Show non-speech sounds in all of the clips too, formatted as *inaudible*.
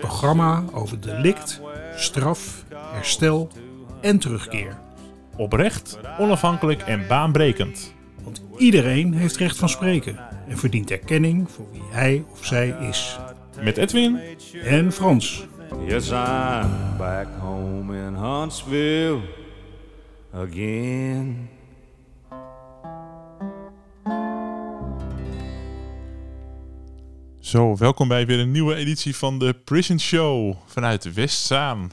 programma over delict, straf, herstel en terugkeer. Oprecht, onafhankelijk en baanbrekend. Want iedereen heeft recht van spreken en verdient erkenning voor wie hij of zij is. Met Edwin En Frans. Yes, I'm back home in Huntsville again. Zo, welkom bij weer een nieuwe editie van de Prison Show vanuit Westzaan.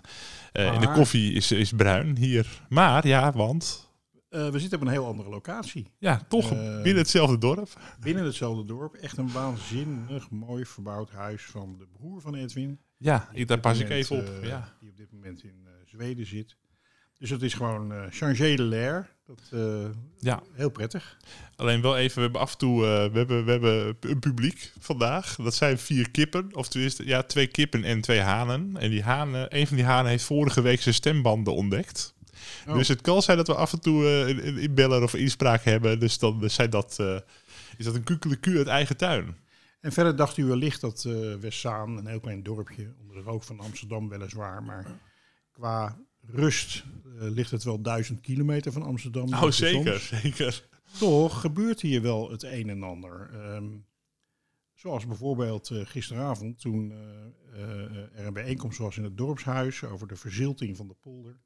Eh en de Ah. koffie is, is bruin hier. Maar ja, want Eh, we zitten op een heel andere locatie. ja, toch Eh. binnen hetzelfde dorp. Binnen hetzelfde dorp. Echt een waanzinnig mooi verbouwd huis van de broer van Edwin. Ja, ik, daar pas ik even op. Ja. Die op dit moment in Zweden zit. Dus het is gewoon eh changer de l'air. Dat eh ja, heel prettig. alleen wel even, we hebben af en toe eh, we hebben, we hebben een publiek vandaag. Dat zijn vier kippen, of tenminste, ja, twee kippen en twee hanen. En die hanen, een van die hanen heeft vorige week zijn stembanden ontdekt. Oh. Dus het kan zijn dat we af en toe eh, in- in- inbellen of inspraak hebben. Dus dan zijn dat, is dat een kukeleku uit eigen tuin. En verder dacht u wellicht dat Westzaan, een heel klein dorpje, onder de rook van Amsterdam weliswaar, maar qua rust ligt het wel duizend kilometer van Amsterdam. Oh, zeker, soms. zeker. Toch gebeurt hier wel het een en ander. Ehm, zoals bijvoorbeeld eh, gisteravond toen eh, eh, er een bijeenkomst was in het dorpshuis over de verzilting van de polder.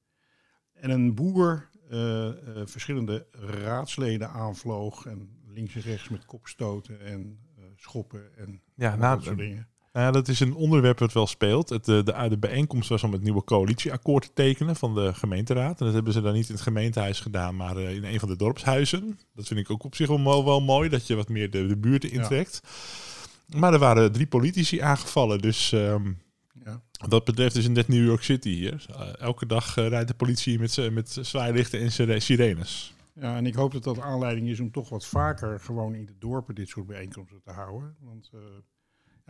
En een boer eh, eh, verschillende raadsleden aanvloog en links en rechts met kopstoten en eh, schoppen en Ja, dat soort dingen. Ja, dat is een onderwerp dat wel speelt. Het, eh, de, de bijeenkomst was om het nieuwe coalitieakkoord te tekenen van de gemeenteraad. En dat hebben ze dan niet in het gemeentehuis gedaan, maar eh, in een van de dorpshuizen. Dat vind ik ook op zich wel, mo- wel mooi, dat je wat meer de, de buurten intrekt. Maar er waren drie politici aangevallen, dus ehm, Ja. wat dat betreft is het net New York City hier. Eh, elke dag eh, rijdt de politie met, met zwaailichten en sire- sirenes. ja, en ik hoop dat dat aanleiding is om toch wat vaker gewoon in de dorpen dit soort bijeenkomsten te houden. Want eh,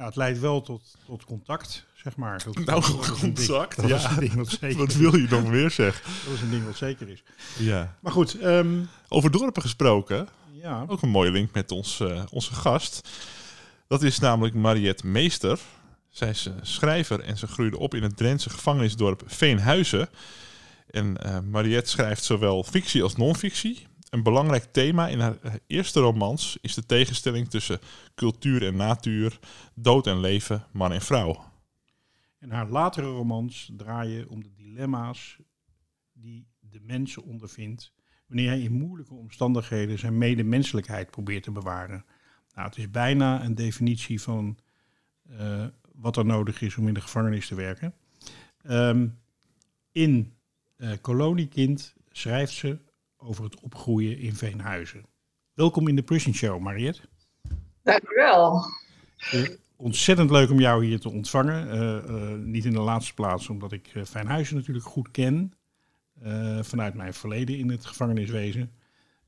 ja, het leidt wel tot, tot contact, zeg maar. Dat, Nou, dat contact, Dat is ja. een ding wat zeker Wat wil je nog meer zeggen? Dat is een ding wat zeker is. Ja. Maar goed, ehm, Over dorpen gesproken, ja. Ook een mooie link met ons, eh, onze gast. Dat is namelijk Mariette Meester. Zij is eh, schrijver en ze groeide op in het Drentse gevangenisdorp Veenhuizen. En eh, Mariette schrijft zowel fictie als non-fictie. Een belangrijk thema in haar eerste romans is de tegenstelling tussen cultuur en natuur, dood en leven, man en vrouw. En haar latere romans draaien om de dilemma's die de mens ondervindt wanneer hij in moeilijke omstandigheden zijn medemenselijkheid probeert te bewaren. Nou, het is bijna een definitie van eh, wat er nodig is om in de gevangenis te werken. Ehm, in eh, Koloniekind schrijft ze over het opgroeien in Veenhuizen. Welkom in de Prison Show, Mariette. Dank u wel. Eh, ontzettend leuk om jou hier te ontvangen. Eh, eh, niet in de laatste plaats omdat ik uh, Fijnhuizen natuurlijk goed ken. Uh, vanuit mijn verleden in het gevangeniswezen.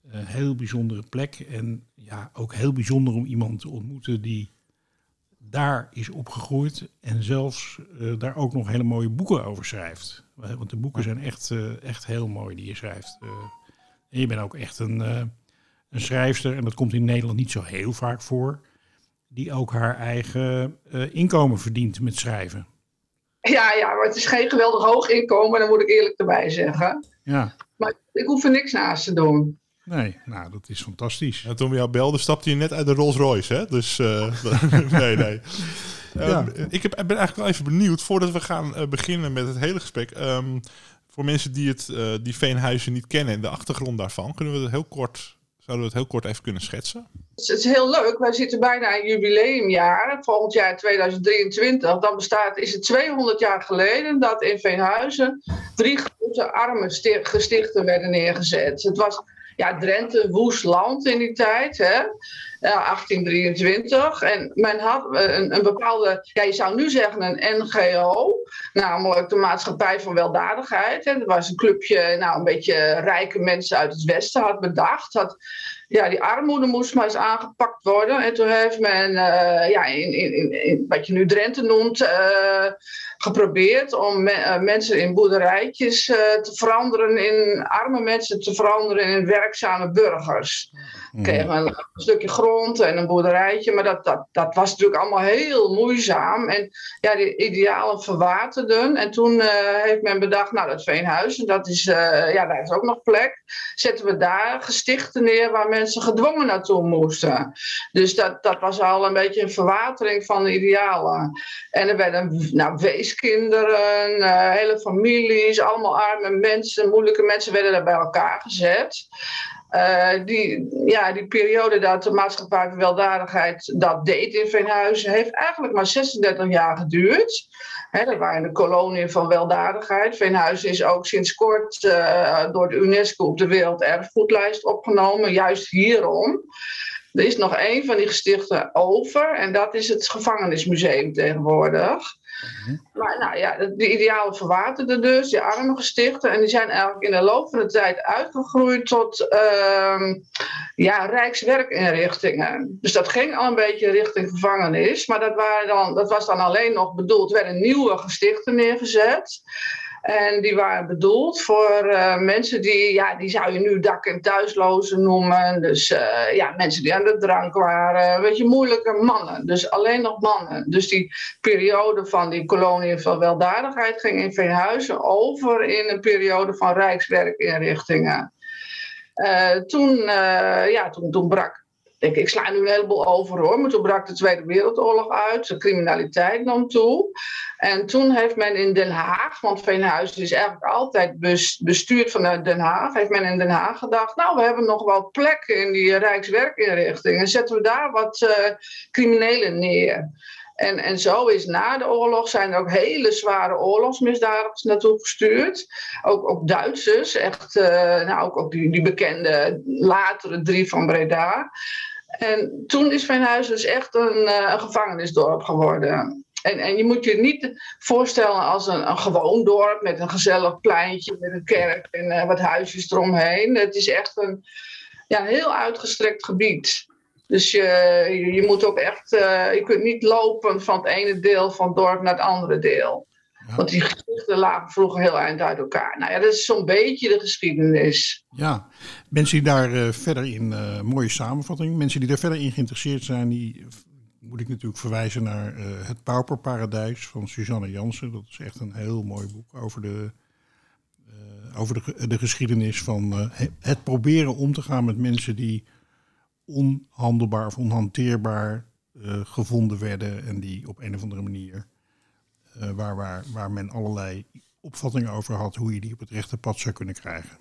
Een heel bijzondere plek. En ja, ook heel bijzonder om iemand te ontmoeten die daar is opgegroeid. En zelfs uh, daar ook nog hele mooie boeken over schrijft. Want de boeken zijn echt, uh, echt heel mooi die je schrijft. Uh, en je bent ook echt een, uh, een schrijfster. En dat komt in Nederland niet zo heel vaak voor die ook haar eigen uh, inkomen verdient met schrijven. Ja, ja, maar het is geen geweldig hoog inkomen, dat moet ik eerlijk erbij zeggen. Ja. Maar ik hoef er niks naast te doen. Nee, nou, dat is fantastisch. En toen we jou belden, stapte je net uit de Rolls Royce, hè? Dus *laughs* uh, nee, nee. Ja. Um, ik heb, ben eigenlijk wel even benieuwd, voordat we gaan uh, beginnen met het hele gesprek. Um, voor mensen die, het, uh, die Veenhuizen niet kennen en de achtergrond daarvan, kunnen we het heel kort, zouden we het heel kort even kunnen schetsen? Het is heel leuk. Wij zitten bijna een jubileumjaar. Volgend jaar 2023. Dan bestaat, is het 200 jaar geleden dat in Veenhuizen drie grote arme gestichten werden neergezet. Het was ja, Drenthe, woest land in die tijd. Hè? 1823. En men had een, een, bepaalde, ja, je zou nu zeggen een NGO, namelijk de Maatschappij van Weldadigheid. En dat was een clubje, nou, een beetje rijke mensen uit het Westen had bedacht. Had, ja, die armoede moest maar eens aangepakt worden. En toen heeft men, uh, ja, in, in, in, wat je nu Drenthe noemt, uh, geprobeerd om me, uh, mensen in boerderijtjes te veranderen in arme mensen te veranderen in werkzame burgers. Mm. Kregen een, stukje grond en een boerderijtje, maar dat, dat, dat was natuurlijk allemaal heel moeizaam. En ja, die idealen verwaterden. En toen heeft men bedacht, nou dat Veenhuizen, dat is, ja, daar is ook nog plek. Zetten we daar gestichten neer waar mensen gedwongen naartoe moesten. Dus dat, dat was al een beetje een verwatering van de idealen. En er werden nou, weeskinderen, uh, hele families, allemaal arme mensen, moeilijke mensen werden daar bij elkaar gezet. Uh, die, ja, die periode dat de maatschappij van weldadigheid dat deed in Veenhuizen, heeft eigenlijk maar 36 jaar geduurd. He, dat waren de koloniën van weldadigheid. Veenhuizen is ook sinds kort uh, door de UNESCO op de Werelderfgoedlijst opgenomen, juist hierom. Er is nog één van die gestichten over en dat is het gevangenismuseum tegenwoordig. Mhm. Maar nou ja, de idealen verwaterden dus, die arme gestichten. En die zijn eigenlijk in de loop van de tijd uitgegroeid tot uh, ja, rijkswerkinrichtingen. Dus dat ging al een beetje richting gevangenis. Maar dat, waren dan, dat was dan alleen nog bedoeld, er werden nieuwe gestichten neergezet. En die waren bedoeld voor uh, mensen die, ja, die zou je nu dak- en thuislozen noemen. Dus uh, ja, mensen die aan de drank waren. Weet je, moeilijke mannen. Dus alleen nog mannen. Dus die periode van die koloniën van weldadigheid ging in Veenhuizen over in een periode van rijkswerkinrichtingen. Uh, toen, ja, toen, toen brak ik, ik sla nu een heleboel over hoor, maar toen brak de Tweede Wereldoorlog uit, de criminaliteit nam toe. En toen heeft men in Den Haag, want Veenhuizen is eigenlijk altijd bestuurd vanuit Den Haag, heeft men in Den Haag gedacht, nou we hebben nog wel plekken in die Rijkswerkinrichting en zetten we daar wat uh, criminelen neer. En, en zo is na de oorlog zijn er ook hele zware oorlogsmisdadigers naartoe gestuurd. Ook, ook Duitsers, echt, uh, nou, ook, ook die, die bekende latere drie van Breda. En toen is Veenhuizen dus echt een, uh, een gevangenisdorp geworden. En, en je moet je niet voorstellen als een, gewoon dorp met een gezellig pleintje, met een kerk en uh, wat huisjes eromheen. Het is echt een ja, heel uitgestrekt gebied. Dus je, je, moet ook echt, uh, je kunt niet lopen van het ene deel van het dorp naar het andere deel. Ja. Want die geschichten lagen vroeger heel eind uit elkaar. Nou ja, dat is zo'n beetje de geschiedenis. Ja, mensen die daar uh, verder in, uh, mooie samenvatting, mensen die daar verder in geïnteresseerd zijn, die moet ik natuurlijk verwijzen naar uh, Het Pauperparadijs van Suzanne Jansen. Dat is echt een heel mooi boek over de, over de, de geschiedenis van het proberen om te gaan met mensen die onhandelbaar of onhanteerbaar gevonden werden en die op een of andere manier uh, waar, waar, waar men allerlei opvattingen over had hoe je die op het rechte pad zou kunnen krijgen.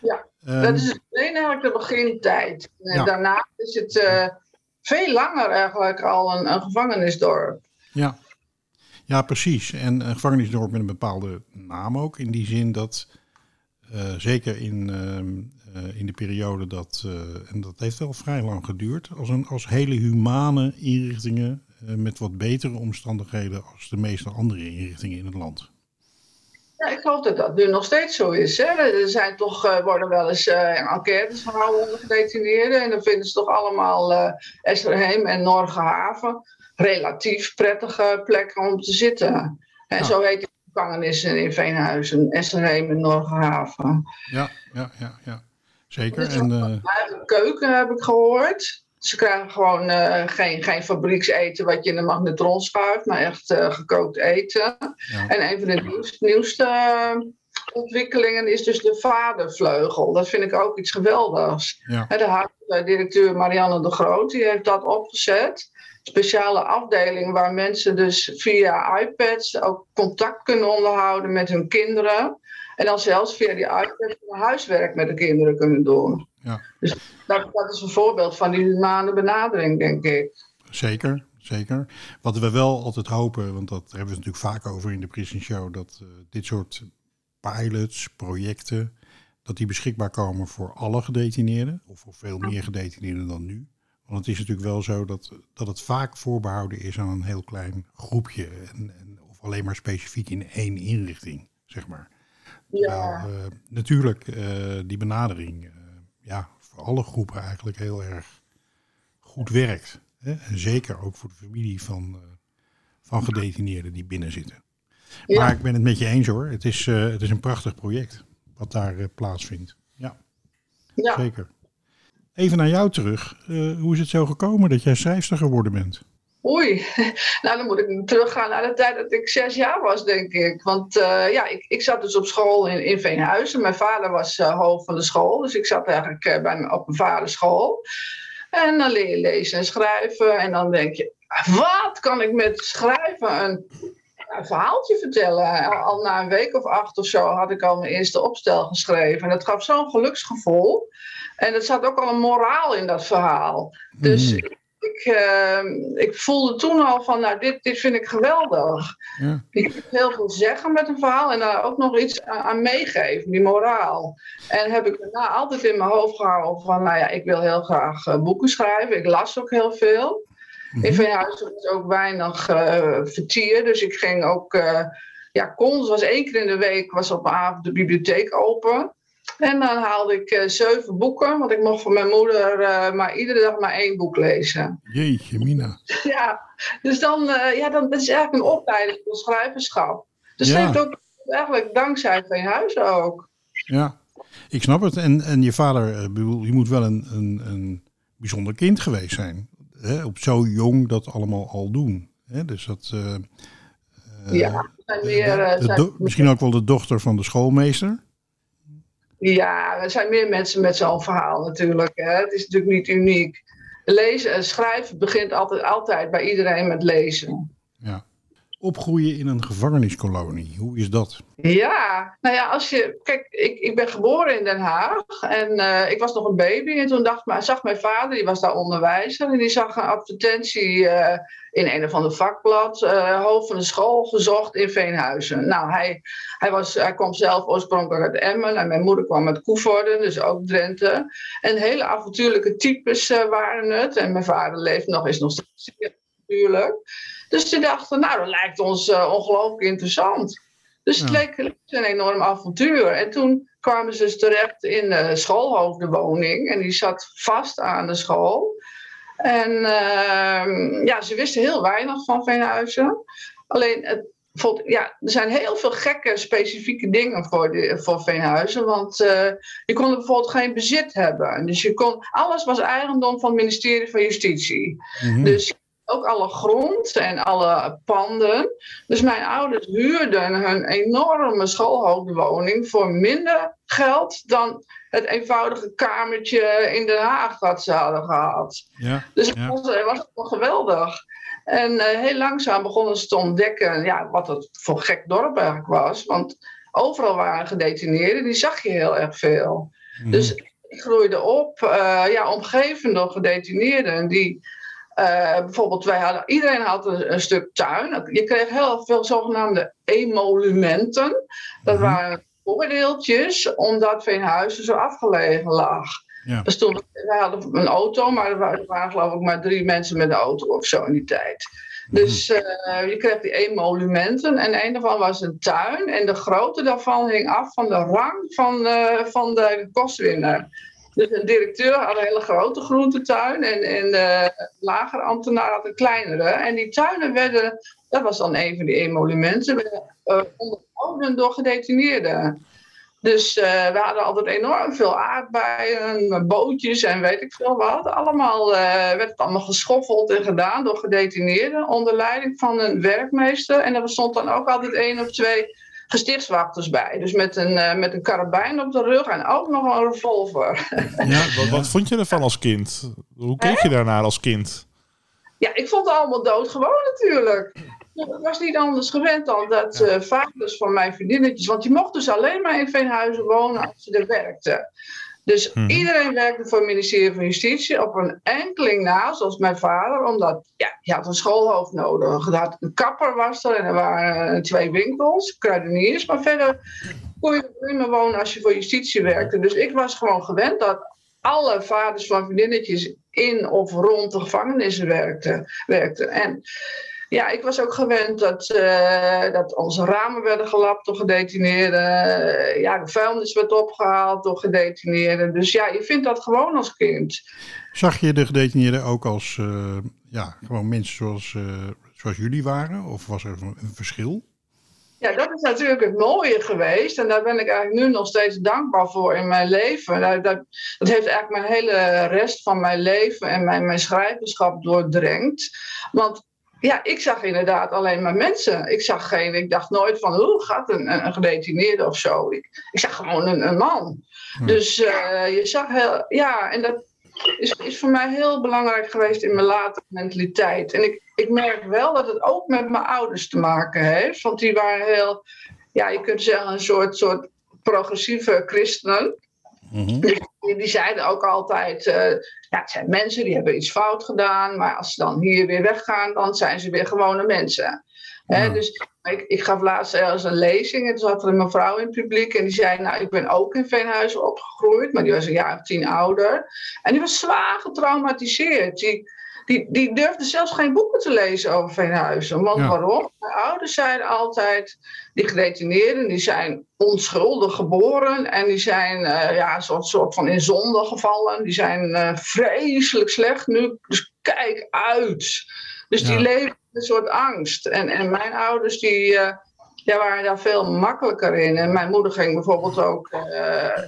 Ja, um, dat is alleen eigenlijk de begintijd. Ja. daarna is het uh, veel langer eigenlijk al een, een, gevangenisdorp. Ja. ja, precies. En een gevangenisdorp met een bepaalde naam ook. In die zin dat, uh, zeker in, in de periode dat, en dat heeft wel vrij lang geduurd, als, een, als hele humane inrichtingen met wat betere omstandigheden als de meeste andere inrichtingen in het land. Ja, ik hoop dat dat nu nog steeds zo is. Hè. Er zijn toch, uh, worden wel eens uh, enquêtes gehouden onder gedetineerden. En dan vinden ze toch allemaal uh, Esserheim en Norgehaven relatief prettige plekken om te zitten. En ja. zo heet de gevangenissen in Veenhuizen, Esserheim en Norgehaven. Ja, ja, ja, ja. zeker. En, uh... keuken heb ik gehoord. Ze krijgen gewoon uh, geen, geen fabriekseten wat je in de magnetron schuift, maar echt uh, gekookt eten. Ja. En een van de nieuwste, nieuwste uh, ontwikkelingen is dus de vadervleugel. Dat vind ik ook iets geweldigs. Ja. De directeur Marianne de Groot die heeft dat opgezet. Speciale afdeling waar mensen dus via iPads ook contact kunnen onderhouden met hun kinderen. En dan zelfs via die iPad huiswerk met de kinderen kunnen doen. Ja. Dus dat, dat is een voorbeeld van die humane benadering, denk ik. Zeker, zeker. Wat we wel altijd hopen, want dat hebben we natuurlijk vaak over in de Prison Show, dat uh, dit soort pilots, projecten, dat die beschikbaar komen voor alle gedetineerden, of voor veel meer gedetineerden dan nu. Want het is natuurlijk wel zo dat, dat het vaak voorbehouden is aan een heel klein groepje, en, en of alleen maar specifiek in één inrichting, zeg maar. Ja. Terwijl, eh, natuurlijk eh, die benadering eh, ja, voor alle groepen eigenlijk heel erg goed werkt. Hè? En zeker ook voor de familie van, eh, van gedetineerden die binnen zitten. Ja. Maar ik ben het met je eens hoor. Het is, eh, het is een prachtig project wat daar eh, plaatsvindt. Ja, ja. zeker. Even naar jou terug. Hoe is het zo gekomen dat jij schrijfster geworden bent? Oei, *laughs* nou dan moet ik teruggaan naar de tijd dat ik zes jaar was, denk ik. Want eh, ja, ik, ik zat dus op school in, in Veenhuizen. Mijn vader was eh, hoofd van de school, dus ik zat eigenlijk eh, bij, op mijn vaders school. En dan leer je lezen en schrijven. En dan denk je, wat kan ik met schrijven een, een verhaaltje vertellen? Al, al na een week of acht of zo had ik al mijn eerste opstel geschreven. En dat gaf zo'n geluksgevoel. En er zat ook al een moraal in dat verhaal. Dus Mhm. Ik, eh, ik voelde toen al van, nou, dit, dit vind ik geweldig. Ja. Ik kan heel veel zeggen met een verhaal en daar ook nog iets aan, aan meegeven, die moraal. En heb ik daarna altijd in mijn hoofd gehouden van, nou ja, ik wil heel graag eh, boeken schrijven. Ik las ook heel veel. Mhm. In Veenhuizen was ook weinig eh vertier, dus ik ging ook, eh ja, kon, was één keer in de week, was op een avond de bibliotheek open. En dan haalde ik eh, zeven boeken, want ik mocht van mijn moeder eh, maar iedere dag maar één boek lezen. Jeetje, Mina. *laughs* Ja, dus dan, eh, ja, dan dat is eigenlijk een opleiding voor schrijverschap. Dus Ja. heeft ook eigenlijk dankzij Veenhuizen ook. Ja, ik snap het. En, en je vader, je moet wel een, een, een bijzonder kind geweest zijn. Hè? Op zo jong dat allemaal al doen. Hè? Dus dat. ja, misschien ook wel de dochter van de schoolmeester. Ja, er zijn meer mensen met zo'n verhaal natuurlijk. Hè. Het is natuurlijk niet uniek. Lezen en schrijven begint altijd, altijd bij iedereen met lezen. Ja. Opgroeien in een gevangeniskolonie. Hoe is dat? Ja, nou ja, als je. Kijk, ik, ik ben geboren in Den Haag en eh, ik was nog een baby. En toen dacht, maar, zag mijn vader, die was daar onderwijzer. En die zag een advertentie eh, in een of ander vakblad. eh, hoofd van de school gezocht in Veenhuizen. Nou, hij, hij, was, hij kwam zelf oorspronkelijk uit Emmen. En mijn moeder kwam uit Koevoorden, dus ook Drenthe. En hele avontuurlijke types waren het. En mijn vader leeft nog, is nog steeds natuurlijk. Dus ze dachten, nou, dat lijkt ons eh, ongelooflijk interessant. Dus het Ja. leek, leek een enorm avontuur. En toen kwamen ze dus terecht in de schoolhoofdenwoning. En die zat vast aan de school. En ehm, ja, ze wisten heel weinig van Veenhuizen. Alleen, het, ja, er zijn heel veel gekke specifieke dingen voor, de, voor Veenhuizen. Want eh, je kon bijvoorbeeld geen bezit hebben. Dus je kon, alles was eigendom van het ministerie van Justitie. Mhm. Dus ook alle grond en alle panden. Dus mijn ouders huurden hun enorme schoolhoofdwoning voor minder geld dan het eenvoudige kamertje in Den Haag dat ze hadden gehad. ja. Dus het Ja. was, wel geweldig. En eh, heel langzaam begonnen ze te ontdekken ja, wat het voor gek dorp eigenlijk was. Want overal waren gedetineerden, die zag je heel erg veel. Mhm. Dus ik groeide op, eh, ja, omgeven door gedetineerden. Die, eh, bijvoorbeeld, wij hadden, iedereen had een, een stuk tuin. Je kreeg heel veel zogenaamde emolumenten. Dat Mhm. waren voordeeltjes, omdat Veenhuizen zo afgelegen lag. Ja. Dus toen, wij hadden een auto, maar er waren, er waren geloof ik maar drie mensen met een auto of zo in die tijd. Dus eh, je kreeg die emolumenten en een daarvan was een tuin. En de grootte daarvan hing af van de rang van, van de kostwinner. Dus een directeur had een hele grote groentetuin en, en de lager ambtenaar had een kleinere. En die tuinen werden, dat was dan een van die emolumenten, werden eh, door gedetineerden. Dus eh, we hadden altijd enorm veel aardbeien, bootjes en weet ik veel wat. Allemaal eh, werd het allemaal geschoffeld en gedaan door gedetineerden onder leiding van een werkmeester. En er bestond dan ook altijd één of twee gestichtswachters bij. Dus met een, eh, met een karabijn op de rug en ook nog een revolver. *laughs* Ja, Wat, wat vond je ervan als kind? Hoe keek je daarnaar als kind? Ja, ik vond het allemaal doodgewoon natuurlijk. Ik was niet anders gewend dan dat eh, vaders van mijn vriendinnetjes... Want je mocht dus alleen maar in Veenhuizen wonen als je er werkte. Dus Mhm. iedereen werkte voor het ministerie van Justitie op een enkeling na, zoals mijn vader. Omdat, ja, je had een schoolhoofd nodig. Had een kapper was er en er waren twee winkels, kruideniers. Maar verder kon je alleen maar wonen als je voor justitie werkte. Dus ik was gewoon gewend dat alle vaders van vriendinnetjes in of rond de gevangenissen werkten. werkten. En ja, ik was ook gewend dat, uh, dat onze ramen werden gelapt door gedetineerden. ja, de vuilnis werd opgehaald door gedetineerden. Dus ja, je vindt dat gewoon als kind. Zag je de gedetineerden ook als uh, ja, gewoon mensen zoals, uh, zoals jullie waren? Of was er een verschil? Ja, dat is natuurlijk het mooie geweest. En daar ben ik eigenlijk nu nog steeds dankbaar voor in mijn leven. Dat, dat, dat heeft eigenlijk mijn hele rest van mijn leven en mijn, mijn schrijverschap doordrenkt. Want ja, ik zag inderdaad alleen maar mensen. Ik zag geen, ik dacht nooit van hoe gaat een, een gedetineerde of zo. Ik, ik zag gewoon een, een man. Hm. Dus uh, je zag heel, ja, en dat is, is voor mij heel belangrijk geweest in mijn latere mentaliteit. En ik, ik merk wel dat het ook met mijn ouders te maken heeft. Want die waren heel, ja, je kunt zeggen, een soort, soort progressieve christenen. Mhm. die, die, zeiden ook altijd, uh, ja, het zijn mensen die hebben iets fout gedaan, maar als ze dan hier weer weggaan, dan zijn ze weer gewone mensen. dus ik, ik gaf laatst ergens een lezing en toen zat er een mevrouw in het publiek en die zei, nou ik ben ook in Veenhuizen opgegroeid, maar die was een jaar of tien ouder. En die was zwaar getraumatiseerd. Die, die, die durfde zelfs geen boeken te lezen over Veenhuizen. Want waarom? Mijn ouders zeiden altijd, die gedetineerden die zijn onschuldig geboren en die zijn uh, ja, een soort, soort van in zonde gevallen. Die zijn uh, vreselijk slecht nu, dus kijk uit. Dus die leven een soort angst. En, en mijn ouders die, uh, ja, waren daar veel makkelijker in. En mijn moeder ging bijvoorbeeld ook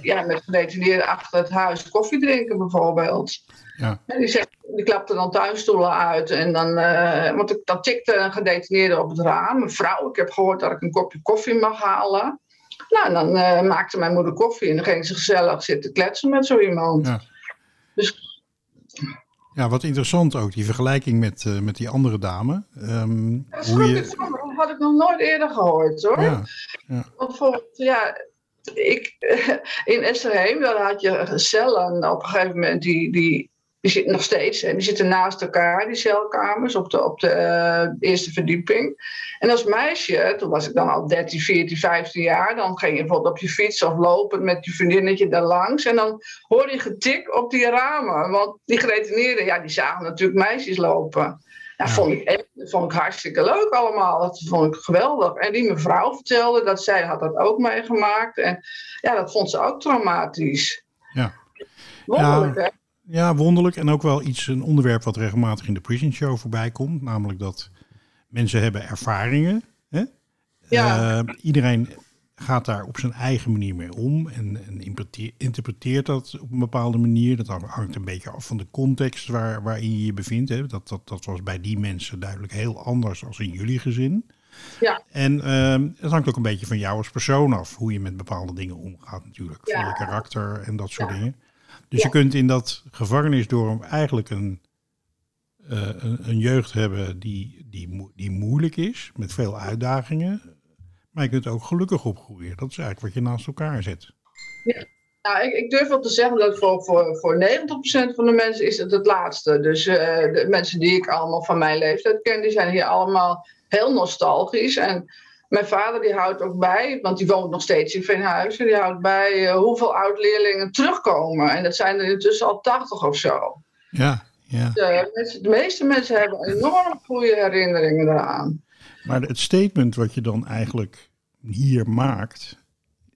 ja, met gedetineerden achter het huis koffie drinken bijvoorbeeld. Ja. En die, zegt, die klapte dan tuinstoelen uit. En dan, uh, want ik, dan tikte een gedetineerde op het raam. Mevrouw, ik heb gehoord dat ik een kopje koffie mag halen. Nou, en dan uh, maakte mijn moeder koffie en dan ging ze gezellig zitten kletsen met zo iemand. Ja. Dus, ja, wat interessant ook, die vergelijking met, uh, met die andere dame. Um, hoe je... Dat had ik nog nooit eerder gehoord hoor. Ja, ja. Want ja, ik, *laughs* in Esserheim, daar had je cellen op een gegeven moment die, die die zitten nog steeds, en die zitten naast elkaar, die celkamers, op de, op de uh, eerste verdieping. En als meisje, toen was ik dan al 13, 14, 15 jaar, dan ging je bijvoorbeeld op je fiets of lopen met je vriendinnetje daar langs. En dan hoorde je getik op die ramen. Want die geretineerden, ja, die zagen natuurlijk meisjes lopen. Dat vond ik, vond ik hartstikke leuk allemaal. Dat vond ik geweldig. En die mevrouw vertelde dat zij had dat ook meegemaakt. En ja, dat vond ze ook traumatisch. Ja. Wonderlijk, ja. hè? Ja, wonderlijk. En ook wel iets, een onderwerp wat regelmatig in de Prison Show voorbij komt. Namelijk dat mensen hebben ervaringen. Hè? Ja. Uh, iedereen gaat daar op zijn eigen manier mee om en, en interpreteert dat op een bepaalde manier. Dat hangt een beetje af van de context waar, waarin je je bevindt. Hè. Dat, dat, dat was bij die mensen duidelijk heel anders dan in jullie gezin. Ja. En uh, het hangt ook een beetje van jou als persoon af, hoe je met bepaalde dingen omgaat natuurlijk. Ja. Van je karakter en dat soort dingen. Dus je kunt in dat gevangenisdorp eigenlijk een, uh, een, een, jeugd hebben die, die, die moeilijk is, met veel uitdagingen. Maar je kunt ook gelukkig opgroeien. Dat is eigenlijk wat je naast elkaar zet. Ja. Nou, ik, ik, durf wel te zeggen dat voor, voor, voor 90% van de mensen is het het laatste. Dus uh, de mensen die ik allemaal van mijn leeftijd ken, die zijn hier allemaal heel nostalgisch. En mijn vader die houdt ook bij, want die woont nog steeds in Veenhuizen, die houdt bij uh, hoeveel oud-leerlingen terugkomen. En dat zijn er intussen al 80 of zo. Ja, ja. De, de, meeste mensen hebben enorm goede herinneringen eraan. Maar het statement wat je dan eigenlijk hier maakt,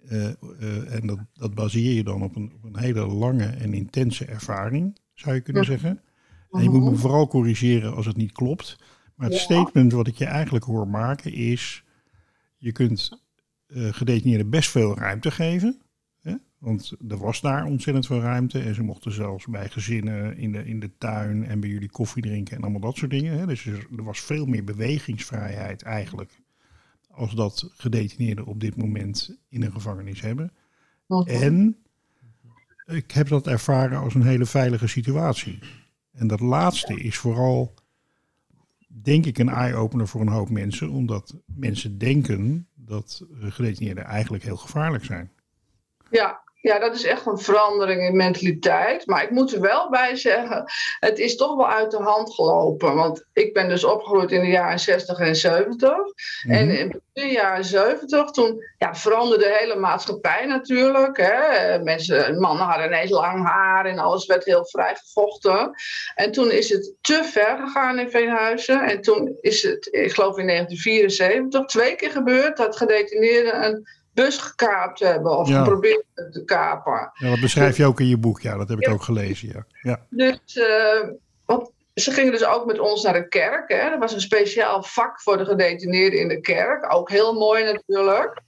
uh, uh, en dat, dat baseer je dan op een, op een, hele lange en intense ervaring, zou je kunnen zeggen. En je moet me mhm. vooral corrigeren als het niet klopt. Maar het statement wat ik je eigenlijk hoor maken is je kunt uh, gedetineerden best veel ruimte geven. Hè? Want er was daar ontzettend veel ruimte. En ze mochten zelfs bij gezinnen in de, in de tuin en bij jullie koffie drinken en allemaal dat soort dingen. Hè? Dus er, was veel meer bewegingsvrijheid eigenlijk. Als dat gedetineerden op dit moment in een gevangenis hebben. En ik heb dat ervaren als een hele veilige situatie. En dat laatste is vooral denk ik een eye-opener voor een hoop mensen, omdat mensen denken dat gedetineerden eigenlijk heel gevaarlijk zijn. Ja, ja, dat is echt een verandering in mentaliteit. Maar ik moet er wel bij zeggen, het is toch wel uit de hand gelopen. Want ik ben dus opgegroeid in de jaren 60 en 70. En in de jaren 70, toen ja, veranderde de hele maatschappij natuurlijk. Hè. Mensen, mannen hadden ineens lang haar en alles werd heel vrijgevochten. En toen is het te ver gegaan in Veenhuizen. En toen is het, ik geloof in 1974, twee keer gebeurd dat gedetineerden een bus gekaapt hebben of Ja. geprobeerd te kapen. Ja, dat beschrijf je ook in je boek, ja, dat heb ik ook gelezen. Ja. Ja. Dus, eh, want ze gingen dus ook met ons naar de kerk. Hè. Er was een speciaal vak voor de gedetineerden in de kerk. Ook heel mooi natuurlijk.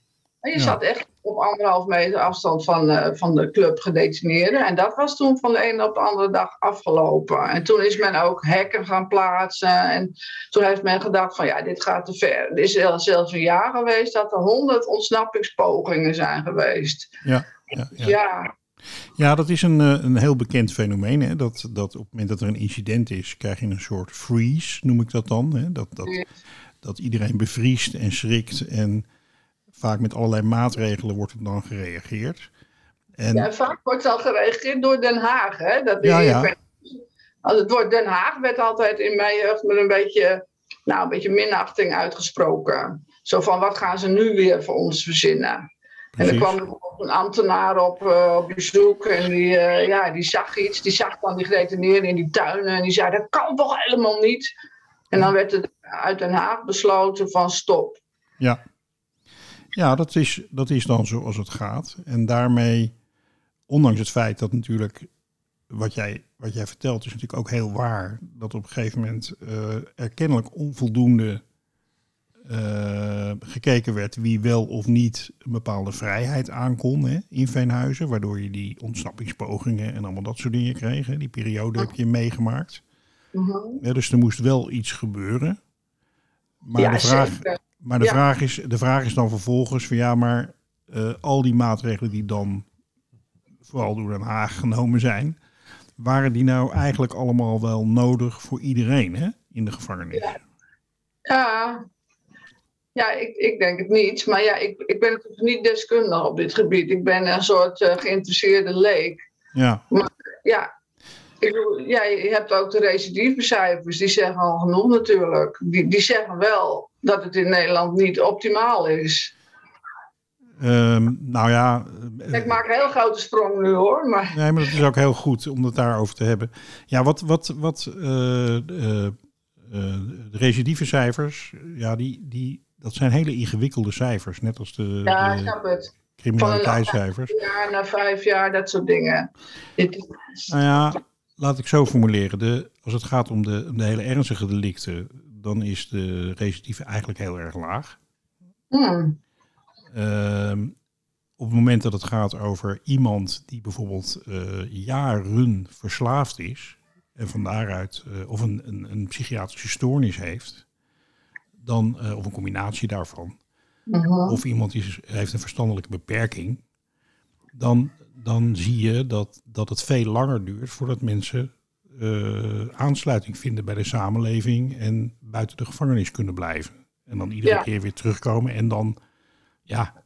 En je Ja. zat echt op anderhalf meter afstand van, eh, van de club gedetineerden. En dat was toen van de ene op de andere dag afgelopen. En toen is men ook hekken gaan plaatsen. En toen heeft men gedacht van ja, dit gaat te ver. Er is zelfs een jaar geweest dat er honderd ontsnappingspogingen zijn geweest. Ja, ja, ja. ja. ja, dat is een, eh, een heel bekend fenomeen. Hè? Dat, dat op het moment dat er een incident is, krijg je een soort freeze, noem ik dat dan. Hè? Dat, dat, dat iedereen bevriest en schrikt en vaak met allerlei maatregelen wordt er dan gereageerd. En, Ja, vaak wordt al gereageerd door Den Haag. Hè? Dat Ja, ja. *laughs* Als het woord Den Haag werd altijd in mijn jeugd met een beetje, nou, een beetje minachting uitgesproken. Zo van, wat gaan ze nu weer voor ons verzinnen? En er kwam bijvoorbeeld een ambtenaar op, eh, op bezoek en die, eh, ja, die zag iets. Die zag dan die gedetineerden in die tuinen en die zei, dat kan toch helemaal niet? En dan werd het uit Den Haag besloten van stop. Ja, ja dat, is, dat is dan zoals het gaat. En daarmee, ondanks het feit dat natuurlijk wat jij, wat jij vertelt, is natuurlijk ook heel waar. Dat op een gegeven moment eh, er kennelijk onvoldoende eh, gekeken werd wie wel of niet een bepaalde vrijheid aankon hè, in Veenhuizen. Waardoor je die ontsnappingspogingen en allemaal dat soort dingen kreeg. hè. Die periode heb je meegemaakt. Mhm. Ja, dus er moest wel iets gebeuren. Maar ja, de vraag, zeker. Maar de, Ja. vraag is, de vraag is dan vervolgens van ja, maar eh, al die maatregelen die dan vooral door Den Haag genomen zijn, waren die nou eigenlijk allemaal wel nodig voor iedereen hè, in de gevangenis? Ja, ja ik, ik denk het niet. Maar ja, ik, ik ben natuurlijk niet deskundig op dit gebied. Ik ben een soort eh, geïnteresseerde leek. Ja, Ja, ik ja, je hebt ook de recidivecijfers, die zeggen al genoeg natuurlijk. Die, die zeggen wel dat het in Nederland niet optimaal is. Ehm, nou ja, eh, Ik maak een heel grote sprong nu hoor, maar nee, maar dat is ook heel goed om het daarover te hebben. Ja, wat, wat, wat eh, eh, de recidieve cijfers, ja, die, die, dat zijn hele ingewikkelde cijfers, net als de, ja, ik de snap het. criminaliteitscijfers. Jaar na vijf jaar, dat soort dingen. Nou ja, laat ik zo formuleren. De, als het gaat om de, om de hele ernstige delicten, dan is de recidive eigenlijk heel erg laag. hmm, Ehm, op het moment dat het gaat over iemand die bijvoorbeeld eh, jaren verslaafd is en van daaruit eh, of een, een, een psychiatrische stoornis heeft, dan, eh, of een combinatie daarvan, mhm. of iemand is, heeft een verstandelijke beperking, dan, dan zie je dat, dat het veel langer duurt voordat mensen eh, aansluiting vinden bij de samenleving en buiten de gevangenis kunnen blijven. En dan iedere Ja. keer weer terugkomen en dan, ja,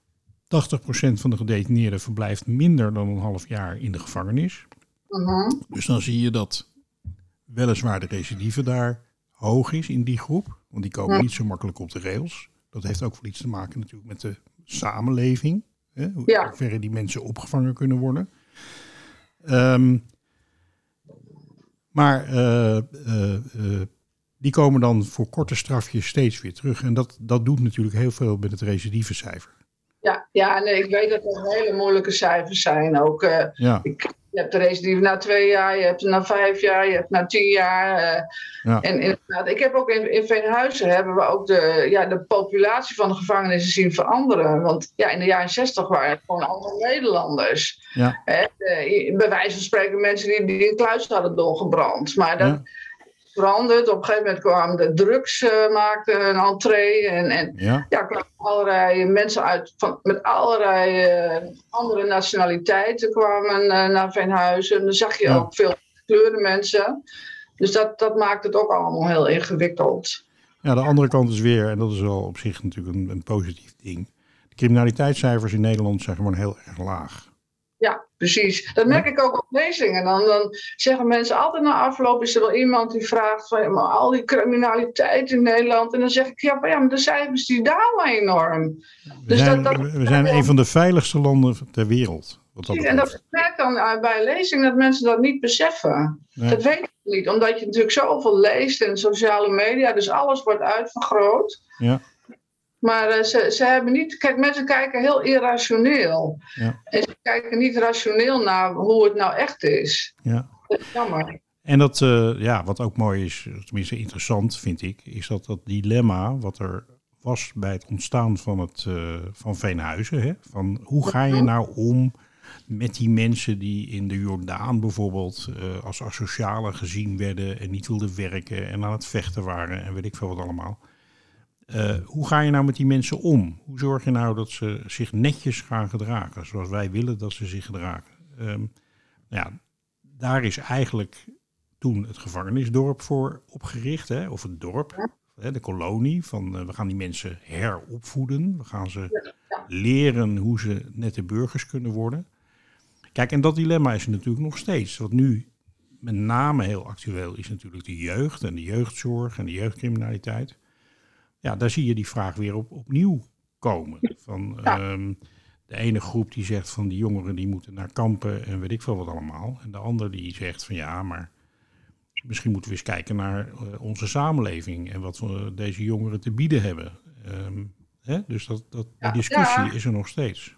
80% van de gedetineerden verblijft minder dan een half jaar in de gevangenis. Mhm. Dus dan zie je dat weliswaar de recidive daar hoog is in die groep. Want die komen niet zo makkelijk op de rails. Dat heeft ook wel iets te maken natuurlijk met de samenleving. Hè? Hoe Ja. verre die mensen opgevangen kunnen worden. Ehm, maar eh, eh, eh, die komen dan voor korte strafjes steeds weer terug. En dat, dat doet natuurlijk heel veel met het recidieve cijfer. Ja, ja, nee, ik weet dat dat hele moeilijke cijfers zijn. Ook, Ja, ik, je hebt de recidive na twee jaar, je hebt na vijf jaar, je hebt na tien jaar. eh, Ja. En inderdaad, ik heb ook in, in Veenhuizen hebben we ook de, ja, de populatie van de gevangenissen zien veranderen. Want ja, in de jaren zestig waren het gewoon allemaal Nederlanders. ja, Hè? Eh, bij wijze van spreken mensen die, die een kluis hadden doorgebrand. Maar dat ja, verandert. Op een gegeven moment kwamen de drugs, eh, maakten een entree. En, en ja, ja, kwamen allerlei mensen uit van, met allerlei eh, andere nationaliteiten kwamen eh, naar Veenhuizen. En dan zag je Ja. ook veel gekleurde mensen. Dus dat, dat maakt het ook allemaal heel ingewikkeld. Ja, de andere kant is weer, en dat is wel op zich natuurlijk een, een positief ding. De criminaliteitscijfers in Nederland zijn gewoon heel erg laag. Ja, precies. Dat merk ik ook op lezingen. Dan, dan zeggen mensen altijd na afloop is er wel iemand die vraagt van ja, maar al die criminaliteit in Nederland. En dan zeg ik ja, maar, ja, maar de cijfers die dalen enorm. We Dus zijn, dat- dat- we zijn een van de veiligste landen ter wereld. Dat en dat merk dan eh, bij lezing dat mensen dat niet beseffen. Nee. Dat weet ik niet, omdat je natuurlijk zoveel leest in sociale media, dus alles wordt uitvergroot. Ja. Maar eh, ze, ze hebben niet. Kijk, mensen kijken heel irrationeel. Ja. En ze kijken niet rationeel naar hoe het nou echt is. Ja. Dat is jammer. En dat, eh, ja, wat ook mooi is, tenminste interessant vind ik, is dat dat dilemma wat er was bij het ontstaan van, het, eh, van Veenhuizen. Hè? Van hoe ga je nou om met die mensen die in de Jordaan bijvoorbeeld als asocialen gezien werden en niet wilden werken en aan het vechten waren en weet ik veel wat allemaal. Eh, hoe ga je nou met die mensen om? Hoe zorg je nou dat ze zich netjes gaan gedragen, zoals wij willen dat ze zich gedragen? Ehm, nou ja, daar is eigenlijk toen het gevangenisdorp voor opgericht, hè, of het dorp, hè, de kolonie. Van eh, we gaan die mensen heropvoeden, we gaan ze leren hoe ze nette burgers kunnen worden. Kijk, en dat dilemma is er natuurlijk nog steeds. Wat nu met name heel actueel is natuurlijk de jeugd en de jeugdzorg en de jeugdcriminaliteit. Ja, daar zie je die vraag weer op, opnieuw komen. Van, Ja. ehm, de ene groep die zegt van die jongeren die moeten naar kampen en weet ik veel wat allemaal. En de ander die zegt van ja, maar misschien moeten we eens kijken naar eh, onze samenleving en wat we deze jongeren te bieden hebben. Ehm, hè? Dus dat, dat, die Ja, discussie ja. is er nog steeds.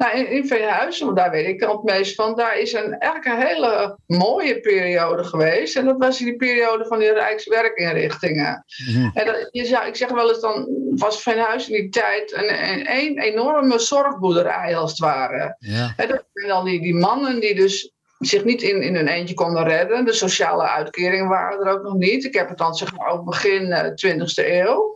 Nou, in, in Veenhuizen, want daar weet ik het meest van, daar is een, eigenlijk een hele mooie periode geweest. En dat was die periode van die Rijkswerkinrichtingen. Mhm. En dat, je zou, ik zeg wel eens, dan was Veenhuizen in die tijd een, een, een enorme zorgboerderij als het ware. Ja, En dat zijn dan die, die mannen die dus zich niet in, in hun eentje konden redden. De sociale uitkeringen waren er ook nog niet. Ik heb het dan zeg maar over begin eh, 20e eeuw.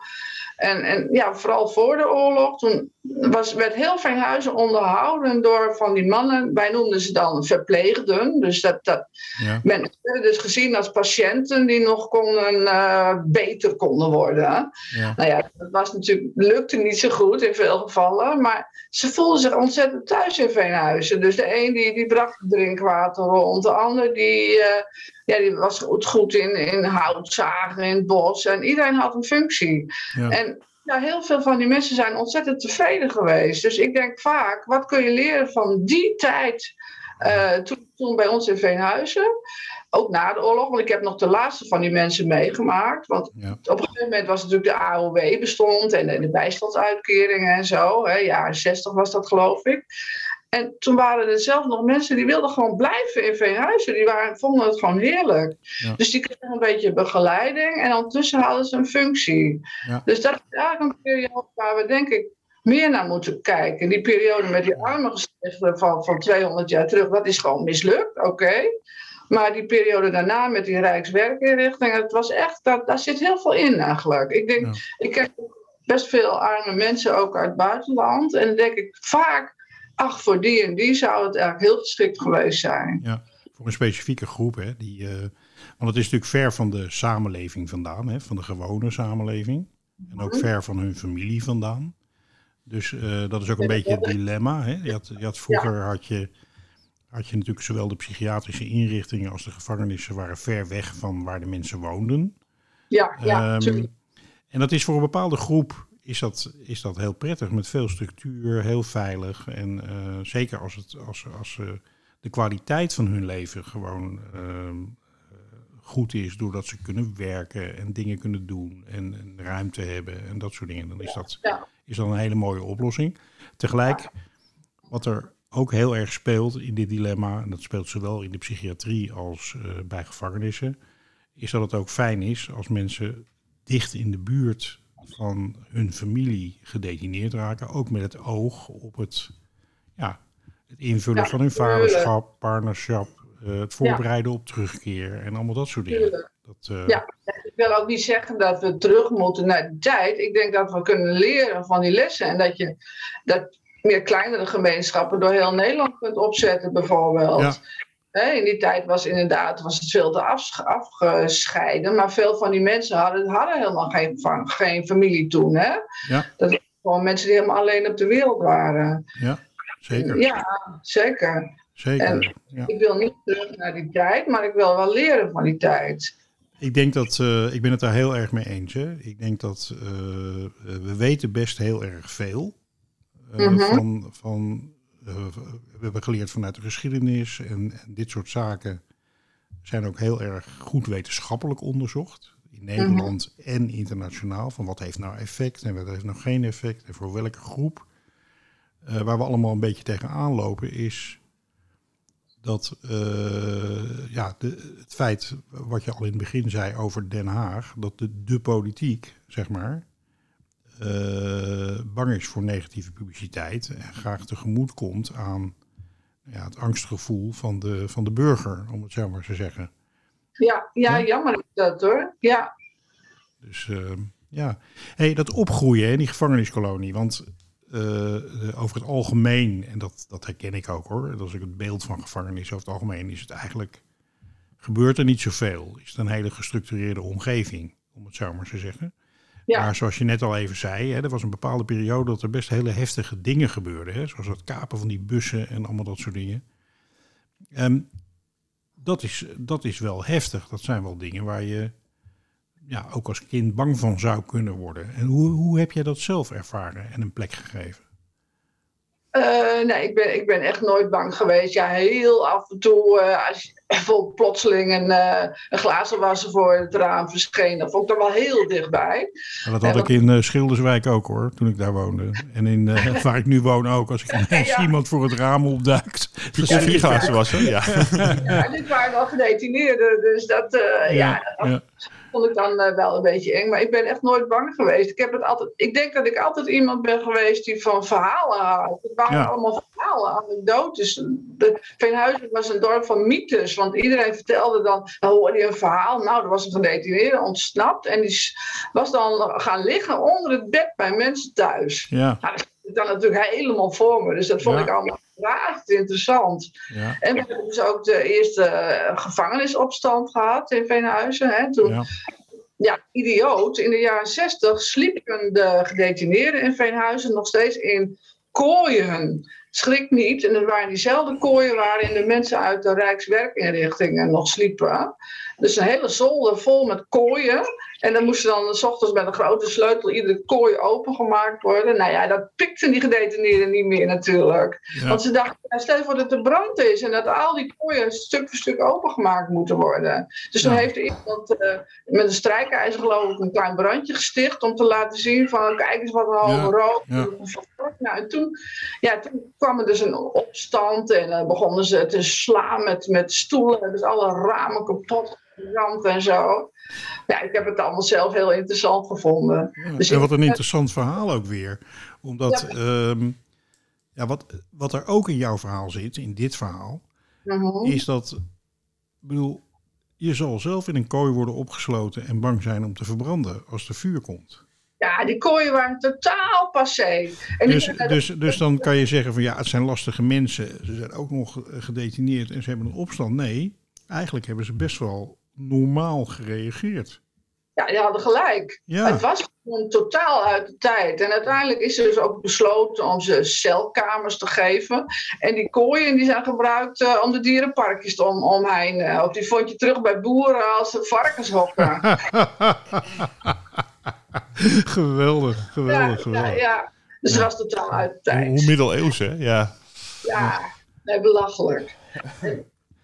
En, en ja, vooral voor de oorlog, toen was, werd heel Veenhuizen onderhouden door van die mannen. Wij noemden ze dan verpleegden. Dus dat, dat ja, men dus gezien als patiënten die nog konden, eh, beter konden worden. ja. Nou ja, dat was natuurlijk, lukte niet zo goed in veel gevallen. Maar ze voelden zich ontzettend thuis in Veenhuizen. Dus de een die, die bracht drinkwater rond. De ander die, eh, ja, die was goed, goed in, in houtzagen in het bos. En iedereen had een functie. Ja. En ja, heel veel van die mensen zijn ontzettend tevreden geweest. Dus ik denk vaak, wat kun je leren van die tijd eh, toen, toen bij ons in Veenhuizen? Ook na de oorlog, want ik heb nog de laatste van die mensen meegemaakt. Want ja. op een gegeven moment was natuurlijk de AOW bestond en de, de bijstandsuitkeringen en zo. Hè, jaren 60 was dat geloof ik. En toen waren er zelfs nog mensen die wilden gewoon blijven in Veenhuizen. Die waren, vonden het gewoon heerlijk. Ja. Dus die kregen een beetje begeleiding en ondertussen hadden ze een functie. Ja. Dus dat is eigenlijk een periode waar we denk ik meer naar moeten kijken. Die periode met die arme gestichten van, van 200 jaar terug, dat is gewoon mislukt, oké. Maar die periode daarna met die Rijkswerkinrichting, het was echt, dat, daar zit heel veel in eigenlijk. Ik denk, Ja. ik ken best veel arme mensen ook uit het buitenland. En dan denk ik vaak, ach, voor die en die zou het eigenlijk heel geschikt geweest zijn. Voor een specifieke groep, hè, die, eh, want het is natuurlijk ver van de samenleving vandaan, hè, van de gewone samenleving. En ook ver van hun familie vandaan. Dus eh, dat is ook een beetje het dilemma. Hè. Je had, je had, vroeger had je, had je natuurlijk zowel de psychiatrische inrichtingen als de gevangenissen waren ver weg van waar de mensen woonden. Ja, ja, tuurlijk. en dat is voor een bepaalde groep is dat, is dat heel prettig, met veel structuur, heel veilig. En eh, zeker als, het, als, als eh, de kwaliteit van hun leven gewoon ehm, eh, goed is, doordat ze kunnen werken en dingen kunnen doen en, en ruimte hebben en dat soort dingen, dan is dat, is dat een hele mooie oplossing. Tegelijk, wat er ook heel erg speelt in dit dilemma, en dat speelt zowel in de psychiatrie als bij gevangenissen, is dat het ook fijn is als mensen dicht in de buurt van hun familie gedetineerd raken. Ook met het oog op het, ja, het invullen Ja, van hun vaderschap, partnerschap, eh, het voorbereiden op terugkeer en allemaal dat soort dingen. Dat, eh, Ja. Ik wil ook niet zeggen dat we terug moeten naar de tijd. Ik denk dat we kunnen leren van die lessen. En dat je dat meer kleinere gemeenschappen door heel Nederland kunt opzetten, bijvoorbeeld. In die tijd was inderdaad was het veel te afgescheiden. Maar veel van die mensen hadden, hadden helemaal geen, van, geen familie toen. Hè? Ja. Dat waren gewoon mensen die helemaal alleen op de wereld waren. ja, Zeker. Ja, zeker. Zeker. En- ja. Ik wil niet terug naar die tijd, maar ik wil wel leren van die tijd. Ik denk dat, eh, ik ben het daar heel erg mee eens. Hè. Ik denk dat eh, we weten best heel erg veel. eh, Mhm. van, van, we hebben geleerd vanuit de geschiedenis en, en dit soort zaken zijn ook heel erg goed wetenschappelijk onderzocht. In Nederland en internationaal. Van wat heeft nou effect en wat heeft nou geen effect en voor welke groep. Eh, waar we allemaal een beetje tegenaan lopen is dat eh, ja, de, het feit wat je al in het begin zei over Den Haag, dat de, de politiek, zeg maar, eh, bang is voor negatieve publiciteit en graag tegemoet komt aan ja, het angstgevoel van de, van de burger, om het zo maar te zeggen. Ja, ja, Ja? jammer is dat hoor. Ja, Dus eh, ja, hey, dat opgroeien in die gevangeniskolonie, want eh, over het algemeen, en dat, dat herken ik ook hoor, als ik het beeld van gevangenis over het algemeen, is het eigenlijk, gebeurt er niet zoveel. Is het een hele gestructureerde omgeving, om het zo maar te zeggen. Ja. Maar zoals je net al even zei, hè, er was een bepaalde periode dat er best hele heftige dingen gebeurden. Hè, zoals het kapen van die bussen en allemaal dat soort dingen. Ehm, dat, is, dat is wel heftig. Dat zijn wel dingen waar je ja, ook als kind bang van zou kunnen worden. En hoe, hoe heb jij dat zelf ervaren en een plek gegeven? Eh, nee, ik ben, ik ben echt nooit bang geweest. Ja, heel af en toe, eh, als je *laughs* plotseling een, eh een glazenwasser voor het raam verscheen, dat vond ik er wel heel dichtbij. En dat had ik in Schilderswijk ook hoor, toen ik daar woonde. En in, *laughs* waar ik nu woon ook, als ik *laughs* ineens Ja. iemand voor het raam opduikt. Je koffieglazen was er, ja. Ja, dit waren wel gedetineerden, dus dat, ja, ja. Vond ik dan eh, wel een beetje eng. Maar ik ben echt nooit bang geweest. Ik, heb het altijd, ik denk dat ik altijd iemand ben geweest die van verhalen houdt. Het waren Ja. allemaal verhalen, anekdotes. De, Veenhuizen was een dorp van mythes. Want iedereen vertelde dan, dan hoorde je een verhaal. Nou, er was een gedetineerde ontsnapt. En die was dan gaan liggen onder het bed bij mensen thuis. Ja, Nou, dat dan natuurlijk helemaal voor me. Dus dat vond Ja. ik allemaal graag interessant. ja, En we hebben dus ook de eerste eh, gevangenisopstand gehad in Veenhuizen. Hè. Toen, ja. ja, idioot. In de jaren zestig sliepen de gedetineerden in Veenhuizen nog steeds in kooien. Schrik niet. En dat waren diezelfde kooien waarin de mensen uit de Rijkswerkinrichtingen nog sliepen. Dus een hele zolder vol met kooien. En dan moesten dan s ochtends met een grote sleutel iedere kooi opengemaakt worden. Nou ja, dat pikten die gedetineerden niet meer natuurlijk. Ja. Want ze dachten, stel je voor dat er brand is en dat al die kooien stuk voor stuk opengemaakt moeten worden. Dus toen Ja. heeft er iemand eh, met een strijkijzer geloof ik een klein brandje gesticht om te laten zien van kijk eens wat een hoge Ja, rook. Nou, en toen, ja, toen kwam er dus een opstand en dan begonnen ze te slaan met, met stoelen. Dus alle ramen kapot geramd en zo. Ja, ik heb het allemaal zelf heel interessant gevonden. Ja, Dus en wat een interessant verhaal ook weer. Omdat ja. ja, wat, wat er ook in jouw verhaal zit, in dit verhaal, Mhm. is dat, ik bedoel, je zal zelf in een kooi worden opgesloten en bang zijn om te verbranden als er vuur komt. Ja, die kooien waren totaal passé. En Dus, die- dus, dus dan kan je zeggen van ja, het zijn lastige mensen. Ze zijn ook nog gedetineerd en ze hebben een opstand. Nee, eigenlijk hebben ze best wel normaal gereageerd. Ja, die hadden gelijk. Ja. Het was gewoon totaal uit de tijd. En uiteindelijk is er dus ook besloten om ze celkamers te geven. En die kooien die zijn gebruikt eh, om de dierenparkjes om, omheen. eh, of die vond je terug bij boeren als ze varkenshokken. *laughs* geweldig, geweldig, ja, geweldig. ja, ja. Dus het was totaal uit de tijd. hoe middeleeuws, hè? Ja. Ja, nee, belachelijk.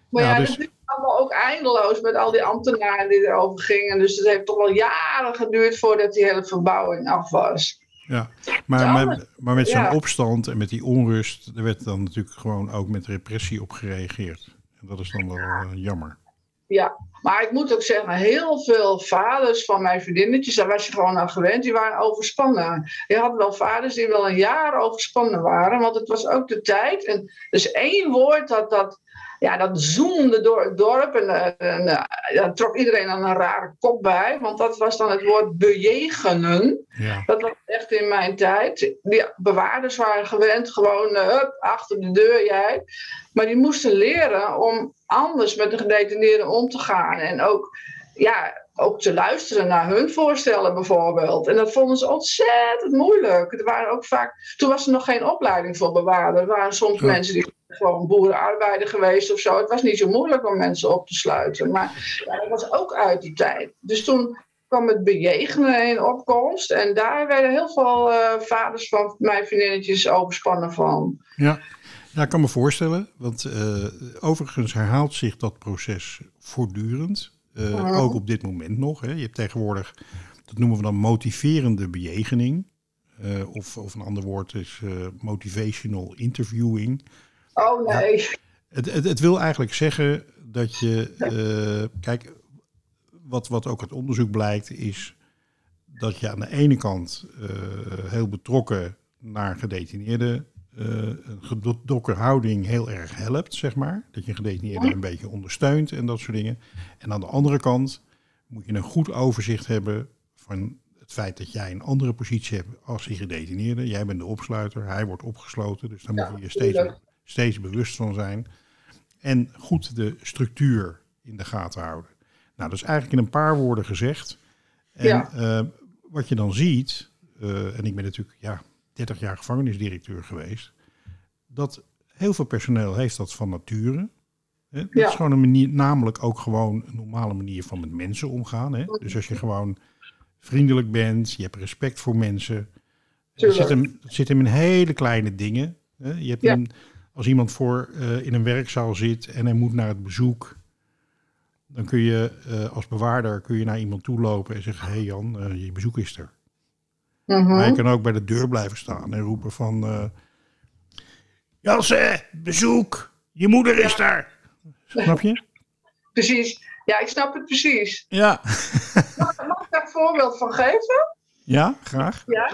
Maar Ja, ja, dus- allemaal ook eindeloos met al die ambtenaren die erover gingen. Dus het heeft toch wel jaren geduurd voordat die hele verbouwing af was. Ja, maar, Ja, maar, met zo'n ja. opstand en met die onrust, er werd dan natuurlijk gewoon ook met repressie op gereageerd. En dat is dan wel eh, jammer. Ja, maar ik moet ook zeggen, heel veel vaders van mijn vriendinnetjes, daar was je gewoon aan gewend, die waren overspannen. Je had wel vaders die wel een jaar overspannen waren, want het was ook de tijd. En dus één woord dat, dat, ja, dat zoomde door het dorp en, eh, en eh, trok iedereen aan een rare kop bij, want dat was dan het woord bejegenen. Ja, Dat was echt in mijn tijd. Die bewaarders waren gewend, gewoon eh, hup, achter de deur jij. Maar die moesten leren om anders met de gedetineerden om te gaan. En ook, ja, ook te luisteren naar hun voorstellen bijvoorbeeld. En dat vonden ze ontzettend moeilijk. Er waren ook vaak, toen was er nog geen opleiding voor bewaarder. Er waren soms mensen die gewoon boerenarbeider geweest of zo. Het was niet zo moeilijk om mensen op te sluiten. Maar ja, dat was ook uit die tijd. Dus toen kwam het bejegenen in opkomst. En daar werden heel veel uh, vaders van mijn vriendinnetjes overspannen van. Ja. Ja, ik kan me voorstellen, want uh, overigens herhaalt zich dat proces voortdurend. Uh, Ook op dit moment nog. Hè. Je hebt tegenwoordig, dat noemen we dan motiverende bejegening. Uh, of, of een ander woord is motivational interviewing. Oh nee. Ja, het, het, het, wil eigenlijk zeggen dat je, kijk, wat, wat ook uit onderzoek blijkt, is dat je aan de ene kant heel betrokken naar gedetineerden een gedokken houding heel erg helpt, zeg maar. Dat je gedetineerde een beetje ondersteunt en dat soort dingen. En aan de andere kant moet je een goed overzicht hebben van het feit dat jij een andere positie hebt als die gedetineerde. Jij bent de opsluiter, hij wordt opgesloten, dus daar moet je je steeds, steeds bewust van zijn. En goed de structuur in de gaten houden. Nou, dat is eigenlijk in een paar woorden gezegd. En ja. uh, wat je dan ziet, uh, en ik ben natuurlijk, ja, 30 jaar gevangenisdirecteur geweest. Dat heel veel personeel heeft dat van nature. Hè? Dat ja. is gewoon een manier, namelijk ook gewoon een normale manier van met mensen omgaan. Hè? Dus als je gewoon vriendelijk bent, je hebt respect voor mensen. Dat zit, hem, zit hem in hele kleine dingen. Hè? Je hebt ja. een, als iemand voor uh, in een werkzaal zit en hij moet naar het bezoek, dan kun je uh, als bewaarder kun je naar iemand toe lopen en zeggen: Hé hey Jan, uh, je bezoek is er. Mhm. Maar je kan ook bij de deur blijven staan en roepen van... Uh, bezoek, je moeder is daar. Snap je? Precies. Ja, ik snap het precies. Ja. Mag, mag ik daar een voorbeeld van geven? Ja, graag. Ja.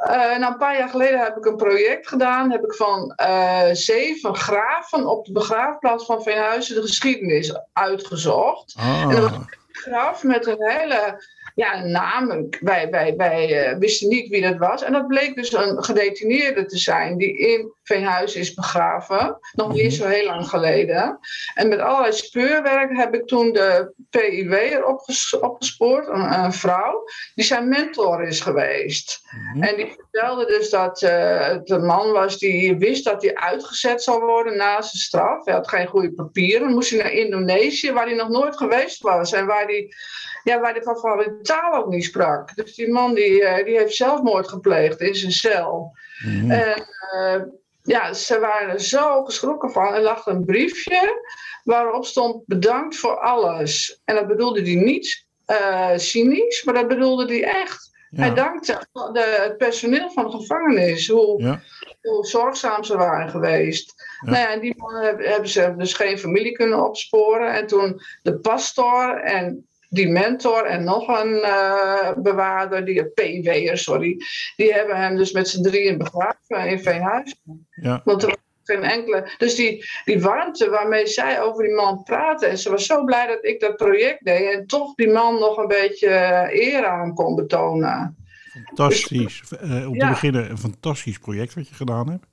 Uh, nou, een paar jaar geleden heb ik een project gedaan. Heb ik van uh, zeven graven op de begraafplaats van Veenhuizen de geschiedenis uitgezocht. Ah. En dat was een graf met een hele ja, naam. Wij, wij, wij uh, wisten niet wie dat was. En dat bleek dus een gedetineerde te zijn die in Veenhuizen is begraven. Nog niet zo heel lang geleden. En met allerlei speurwerk heb ik toen de PIW erop opgespoord. Een, een, vrouw die zijn mentor is geweest. Mhm. En die vertelde dus dat uh, het een man was die wist dat hij uitgezet zou worden na zijn straf. Hij had geen goede papieren. Dan moest hij naar Indonesië, waar hij nog nooit geweest was. En waar hij, ja, waar hij van, de taal ook niet sprak. Dus die man die, uh, die heeft zelfmoord gepleegd in zijn cel. Mhm. En uh, ja, ze waren er zo geschrokken van. Er lag een briefje waarop stond bedankt voor alles. En dat bedoelde hij niet uh, cynisch, maar dat bedoelde hij echt. Ja. Hij dankte de, het personeel van de gevangenis, hoe, Ja. hoe zorgzaam ze waren geweest. Ja. Nou ja, en die mannen hebben, hebben ze dus geen familie kunnen opsporen. En toen de pastor en die mentor en nog een uh, bewaarder, die PIW'er, sorry, die hebben hem dus met z'n drieën begraven in Veenhuizen. Ja. Want er was geen enkele. Dus die, die warmte waarmee zij over die man praten. En ze was zo blij dat ik dat project deed. En toch die man nog een beetje eer aan kon betonen. Fantastisch. Uh, om Ja. te beginnen, een fantastisch project wat je gedaan hebt.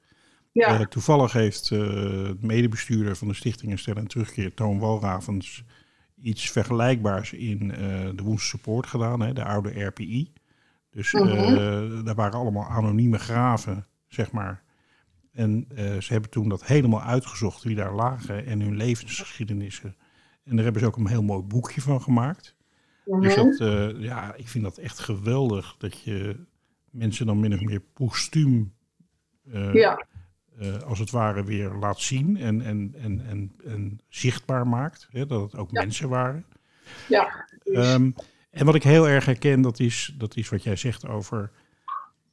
Ja, Eh, toevallig heeft eh, de medebestuurder van de Stichting Herstel en Terugkeer, Toon Walravens, iets vergelijkbaars in eh, de Woensel Support gedaan, hè, de oude RPI. Dus eh, Mhm. daar waren allemaal anonieme graven, zeg maar. En eh, ze hebben toen dat helemaal uitgezocht, wie daar lagen en hun levensgeschiedenissen. En daar hebben ze ook een heel mooi boekje van gemaakt. Dus Mhm. dat, ja, ik vind dat echt geweldig dat je mensen dan min of meer postuum, ja, eh, als het ware, weer laat zien en, en, en, en, en zichtbaar maakt. Hè, dat het ook Ja. mensen waren. ja. Ehm, en wat ik heel erg herken, dat is, dat is wat jij zegt over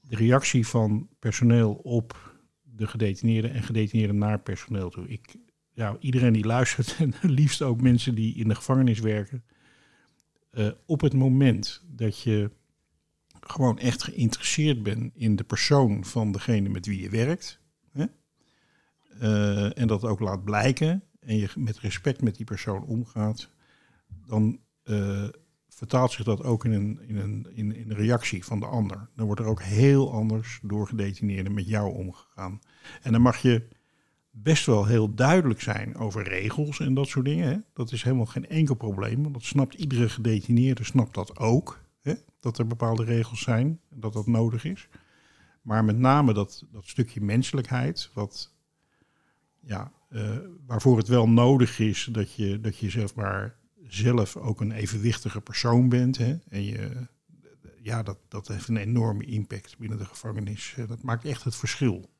de reactie van personeel op de gedetineerden en gedetineerden naar personeel toe. Ik, ja, iedereen die luistert, *laughs* en liefst ook mensen die in de gevangenis werken, eh, op het moment dat je gewoon echt geïnteresseerd bent in de persoon van degene met wie je werkt, eh, en dat ook laat blijken, en je met respect met die persoon omgaat, dan eh, vertaalt zich dat ook in een, in, een, in, in een reactie van de ander. Dan wordt er ook heel anders door gedetineerden met jou omgegaan. En dan mag je best wel heel duidelijk zijn over regels en dat soort dingen. Hè? Dat is helemaal geen enkel probleem, want dat snapt iedere gedetineerde snapt dat ook. Hè? Dat er bepaalde regels zijn en dat dat nodig is. Maar met name dat, dat stukje menselijkheid, wat, ja, uh, waarvoor het wel nodig is dat je, dat je zeg maar, zelf ook een evenwichtige persoon bent. Hè? En je, ja, dat, dat heeft een enorme impact binnen de gevangenis. Dat maakt echt het verschil.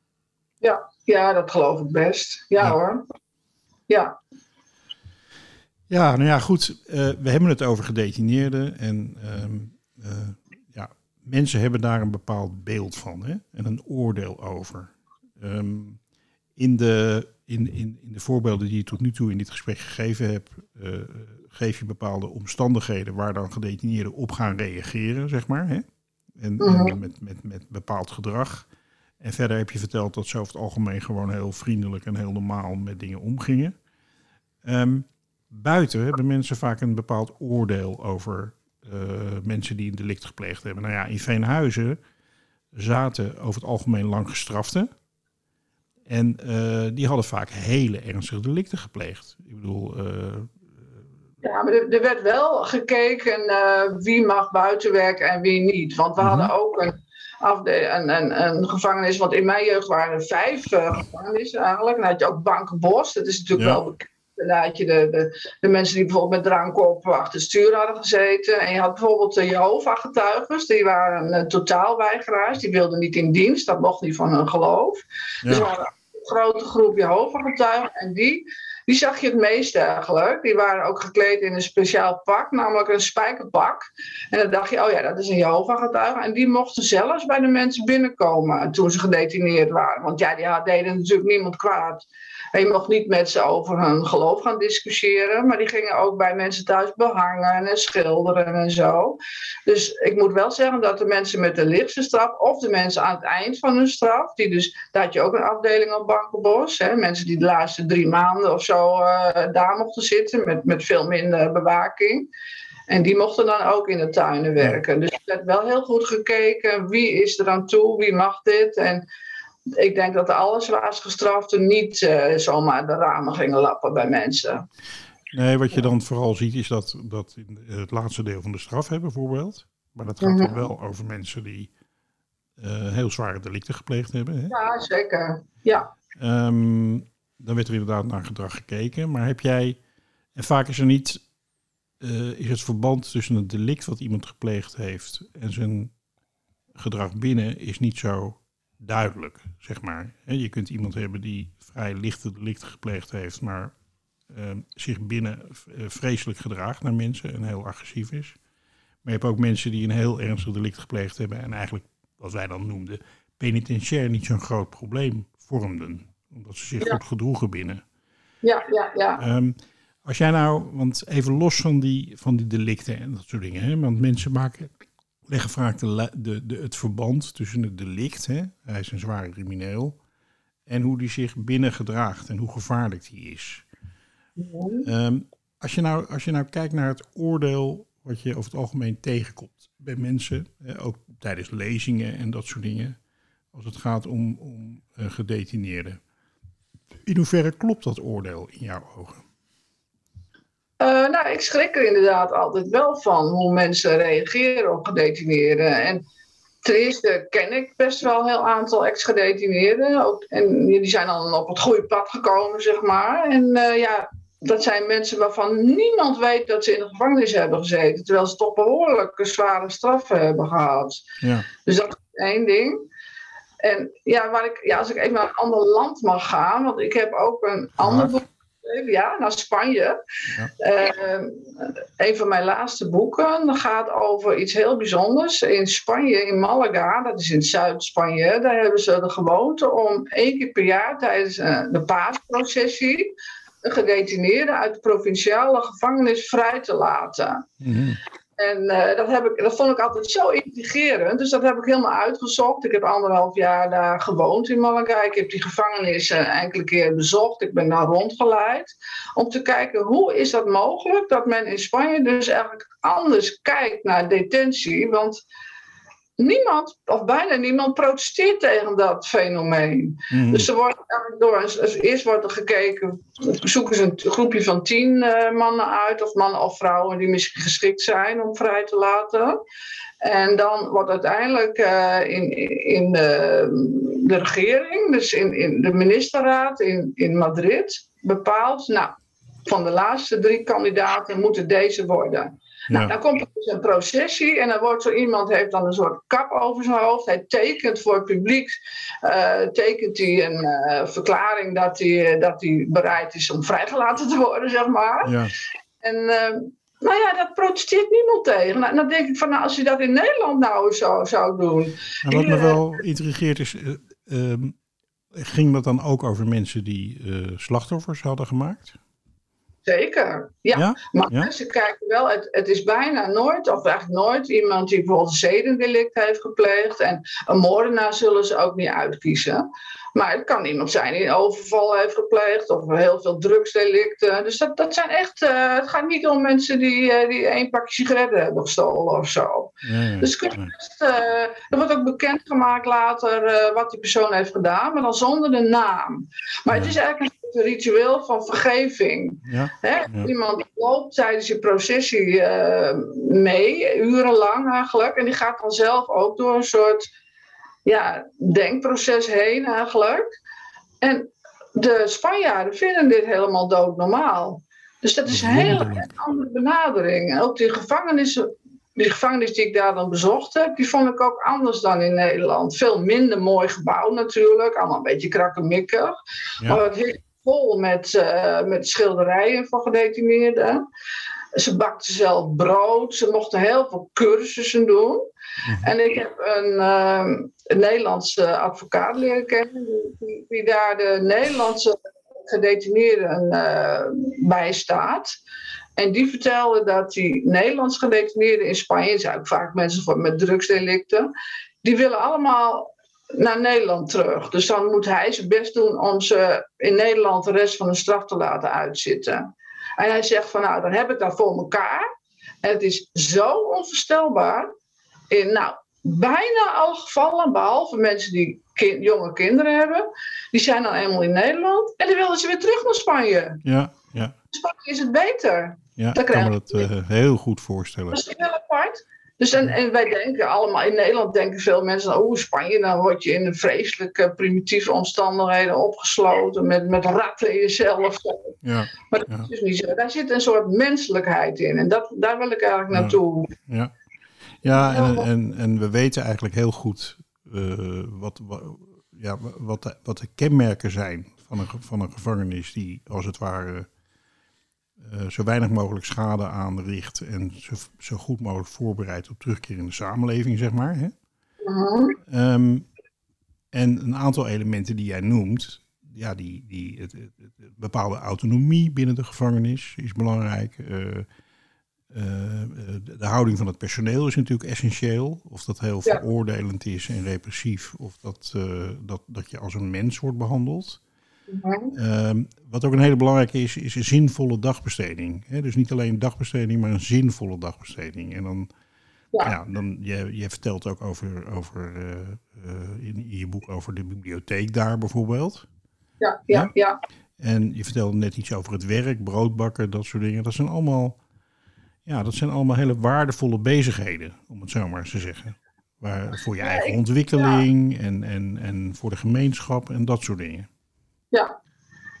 Ja, ja dat geloof ik best. Ja, hoor. Ja. Ja, nou ja, goed. Uh, we hebben het over gedetineerden. En uh, ja, mensen hebben daar een bepaald beeld van hè? en een oordeel over. Um, in, de, in, in, in de voorbeelden die je tot nu toe in dit gesprek gegeven hebt, uh, geef je bepaalde omstandigheden waar dan gedetineerden op gaan reageren, zeg maar. Hè? En, en met, met, met bepaald gedrag. En verder heb je verteld dat ze over het algemeen gewoon heel vriendelijk en heel normaal met dingen omgingen. Um, buiten hebben mensen vaak een bepaald oordeel over uh, mensen die een delict gepleegd hebben. Nou ja, in Veenhuizen zaten over het algemeen lang gestraften. En uh, die hadden vaak hele ernstige delicten gepleegd. Ik bedoel. Uh, ja, maar er, er, werd wel gekeken wie mag buiten werken en wie niet. Want we hadden ook een een, een, een, gevangenis. Want in mijn jeugd waren er vijf gevangenissen eigenlijk. Dan had je ook Bankenbos. Dat is natuurlijk ja. wel bekend. Dan had je de, de, de, mensen die bijvoorbeeld met drank op achter het stuur hadden gezeten. En je had bijvoorbeeld de Jehovah-getuigen. Die waren een totaalweigeraars. Die wilden niet in dienst. Dat mocht niet van hun geloof. Ja. Dus waren een grote groep Jehovah-getuigen. En die die zag je het meest eigenlijk. Die waren ook gekleed in een speciaal pak, namelijk een spijkerpak. En dan dacht je, oh ja, dat is een Jehovah-getuige. En die mochten zelfs bij de mensen binnenkomen toen ze gedetineerd waren. Want ja, die deden natuurlijk niemand kwaad. En je mocht niet met ze over hun geloof gaan discussiëren. Maar die gingen ook bij mensen thuis behangen en schilderen en zo. Dus ik moet wel zeggen dat de mensen met de lichtste straf, of de mensen aan het eind van hun straf, die dus, daar had je ook een afdeling op Bankenbos. Hè, mensen die de laatste drie maanden of zo uh, daar mochten zitten met, met veel minder bewaking. En die mochten dan ook in de tuinen werken. Dus er werd wel heel goed gekeken wie is er aan toe, wie mag dit. En ik denk dat de allerzwaarst gestraften niet uh, zomaar de ramen gingen lappen bij mensen. Nee, wat je dan vooral ziet is dat, dat in het laatste deel van de straf hebben bijvoorbeeld. Maar dat gaat mm -hmm. dan wel over mensen die uh, heel zware delicten gepleegd hebben. Hè? Ja, zeker. Ja. Um, dan werd er inderdaad naar gedrag gekeken. Maar heb jij, en vaak is er niet, uh, is het verband tussen het delict wat iemand gepleegd heeft en zijn gedrag binnen is niet zo duidelijk, zeg maar. Je kunt iemand hebben die vrij lichte delicten gepleegd heeft, maar uh, zich binnen vreselijk gedraagt naar mensen en heel agressief is. Maar je hebt ook mensen die een heel ernstig delict gepleegd hebben en eigenlijk, wat wij dan noemden, penitentiair niet zo'n groot probleem vormden. Omdat ze zich ja. goed gedroegen binnen. Ja, ja, ja. Um, als jij nou, want even los van die, van die delicten en dat soort dingen, hè, want mensen maken leggen vaak de, de, de, het verband tussen het delict, hè, hij is een zware crimineel, en hoe die zich binnen gedraagt en hoe gevaarlijk die is. Ja. Um, als, je nou, als je nou kijkt naar het oordeel wat je over het algemeen tegenkomt bij mensen, eh, ook tijdens lezingen en dat soort dingen, als het gaat om, om uh, gedetineerden. In hoeverre klopt dat oordeel in jouw ogen? Uh, nou, ik schrik er inderdaad altijd wel van hoe mensen reageren op gedetineerden. En ten eerste ken ik best wel een heel aantal ex-gedetineerden. En die zijn dan op het goede pad gekomen, zeg maar. En uh, ja, dat zijn mensen waarvan niemand weet dat ze in de gevangenis hebben gezeten. Terwijl ze toch behoorlijke zware straffen hebben gehad. Ja. Dus dat is één ding. En ja, waar ik, ja, als ik even naar een ander land mag gaan, want ik heb ook een ander boek ja, naar Spanje. Ja. Uh, een van mijn laatste boeken gaat over iets heel bijzonders. In Spanje, in Malaga, dat is in Zuid-Spanje, daar hebben ze de gewoonte om één keer per jaar tijdens uh, de paasprocessie een gedetineerde uit de provinciale gevangenis vrij te laten. Mm -hmm. En uh, dat, heb ik, dat vond ik altijd zo intrigerend. Dus dat heb ik helemaal uitgezocht. Ik heb anderhalf jaar daar gewoond in Malaga. Ik heb die gevangenis uh, enkele keer bezocht. Ik ben daar rondgeleid. Om te kijken hoe is dat mogelijk dat men in Spanje dus eigenlijk anders kijkt naar detentie. Want niemand, of bijna niemand, protesteert tegen dat fenomeen. Mhm. Dus er wordt door, eerst wordt er gekeken, zoeken ze een groepje van tien eh, mannen uit, of mannen of vrouwen die misschien geschikt zijn om vrij te laten. En dan wordt uiteindelijk eh, in, in de, de regering, dus in, in de ministerraad in, in Madrid, bepaald, nou, van de laatste drie kandidaten moeten deze worden. Nou, Ja. dan komt er dus een processie en dan wordt zo iemand heeft dan een soort kap over zijn hoofd. Hij tekent voor het publiek, eh, tekent hij een eh, verklaring dat hij, dat hij bereid is om vrijgelaten te worden, zeg maar. Ja. En eh, nou ja, dat protesteert niemand tegen. Nou, dan denk ik van, nou, als je dat in Nederland nou zo zou doen. En wat me wel intrigeert is, eh, ehm, ging dat dan ook over mensen die eh, slachtoffers hadden gemaakt? Zeker. Ja. Ja? Maar Ja? ze kijken wel, het, het is bijna nooit, of eigenlijk nooit, iemand die bijvoorbeeld een zedendelict heeft gepleegd. En een moordenaar zullen ze ook niet uitkiezen. Maar het kan iemand zijn die een overval heeft gepleegd of heel veel drugsdelicten. Dus dat, dat zijn echt, eh, het gaat niet om mensen die, eh, die één pakje sigaretten hebben gestolen of zo. Dus best, eh, er wordt ook bekendgemaakt later wat die persoon heeft gedaan, maar dan zonder de naam. Maar het is eigenlijk soort ritueel van vergeving. Ja? Hè? Ja. Iemand loopt tijdens je processie eh, mee, urenlang eigenlijk. En die gaat dan zelf ook door een soort ja, denkproces heen eigenlijk. En de Spanjaarden vinden dit helemaal doodnormaal. Dus dat is een hele andere benadering. En ook die gevangenissen. Die gevangenis die ik daar dan bezocht heb, die vond ik ook anders dan in Nederland. Veel minder mooi gebouw natuurlijk, allemaal een beetje krakkemikkig. Ja. Maar het vol met, eh, met schilderijen van gedetineerden. Ze bakten zelf brood, ze mochten heel veel cursussen doen. Mhm. En ik heb een, ehm, een Nederlandse advocaat leren kennen, die, die, daar de Nederlandse gedetineerden eh bijstaat. En die vertelde dat die Nederlands gedetineerden in Spanje, zijn ook vaak mensen met drugsdelicten, die willen allemaal naar Nederland terug. Dus dan moet hij zijn best doen om ze in Nederland de rest van de straf te laten uitzitten. En hij zegt van nou, dan heb ik dat voor elkaar. En het is zo onvoorstelbaar. In nou, bijna alle gevallen, behalve mensen die jonge kinderen hebben, die zijn dan eenmaal in Nederland en dan willen ze weer terug naar Spanje. Ja, ja, In Spanje is het beter. ja. Ik kan me dat eh, heel goed voorstellen. Dat is heel apart. Dus en, en wij denken allemaal, in Nederland denken veel mensen, oh Spanje, dan word je in vreselijke primitieve omstandigheden opgesloten met, met ratten in jezelf. Ja, Maar dat Ja. is dus niet zo. Daar zit een soort menselijkheid in. En dat, daar wil ik eigenlijk Ja. naartoe. ja. ja en, en, en we weten eigenlijk heel goed eh, wat, wat, ja, wat, de, wat de kenmerken zijn van een, van een gevangenis die als het ware eh, zo weinig mogelijk schade aanricht en zo, zo goed mogelijk voorbereidt op terugkeer in de samenleving, zeg maar. Hè? Mhm. Ehm, en een aantal elementen die jij noemt, ja, die, die, het, het- het- bepaalde autonomie binnen de gevangenis is belangrijk. Eh, eh, de, de houding van het personeel is natuurlijk essentieel. Of dat heel Ja. veroordelend is en repressief, of dat, dat, dat je als een mens wordt behandeld. Mhm. Ehm, wat ook een hele belangrijke is, is een zinvolle dagbesteding. Dus niet alleen dagbesteding, maar een zinvolle dagbesteding. En dan, Ja. ja. dan je, je vertelt ook over, over eh, eh, in, je boek over de bibliotheek daar bijvoorbeeld. Ja, ja, ja. En je vertelde net iets over het werk, broodbakken, dat soort dingen. Dat zijn allemaal, ja, dat zijn allemaal hele waardevolle bezigheden, om het zo maar eens te zeggen. Waar, voor je eigen ik- ontwikkeling en, en, en voor de gemeenschap en dat soort dingen. Ja,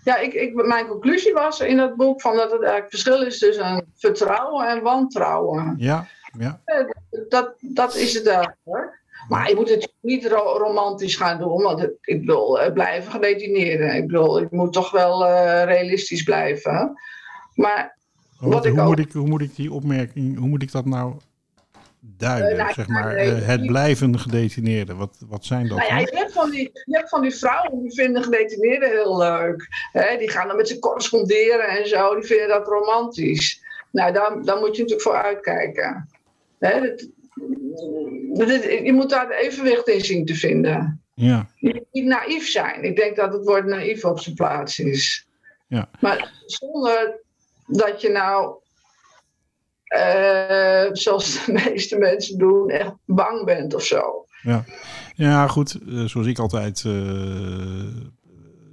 ja ik, ik, mijn conclusie was in dat boek van dat het eigenlijk verschil is tussen vertrouwen en wantrouwen. Ja, ja, Dat, dat is het eigenlijk. Maar je moet het niet ro- romantisch gaan doen, want het, ik bedoel, eh, blijven gedetineerden. Ik bedoel, ik moet toch wel eh, realistisch blijven. Maar Wat, Wat ik hoe, ook- moet ik, hoe moet ik die opmerking, hoe moet ik dat nou duiden? Eh, nou, zeg maar, nee, eh, het die- blijven gedetineerde. Wat, wat zijn dat nou ja, je hebt, van die, je hebt van die vrouwen die vinden gedetineerden heel leuk. Die gaan dan met ze corresponderen en zo, die vinden dat romantisch. Nou, daar, daar moet je natuurlijk voor uitkijken. Hè? Dat, dat- je moet daar het evenwicht in zien te vinden. Ja, Je moet niet naïef zijn. Ik denk dat het woord naïef op zijn plaats is. Ja. Maar zonder dat je nou eh, zoals de *laughs* meeste mensen doen, echt bang bent of zo. Ja, ja goed. eh, zoals ik altijd eh,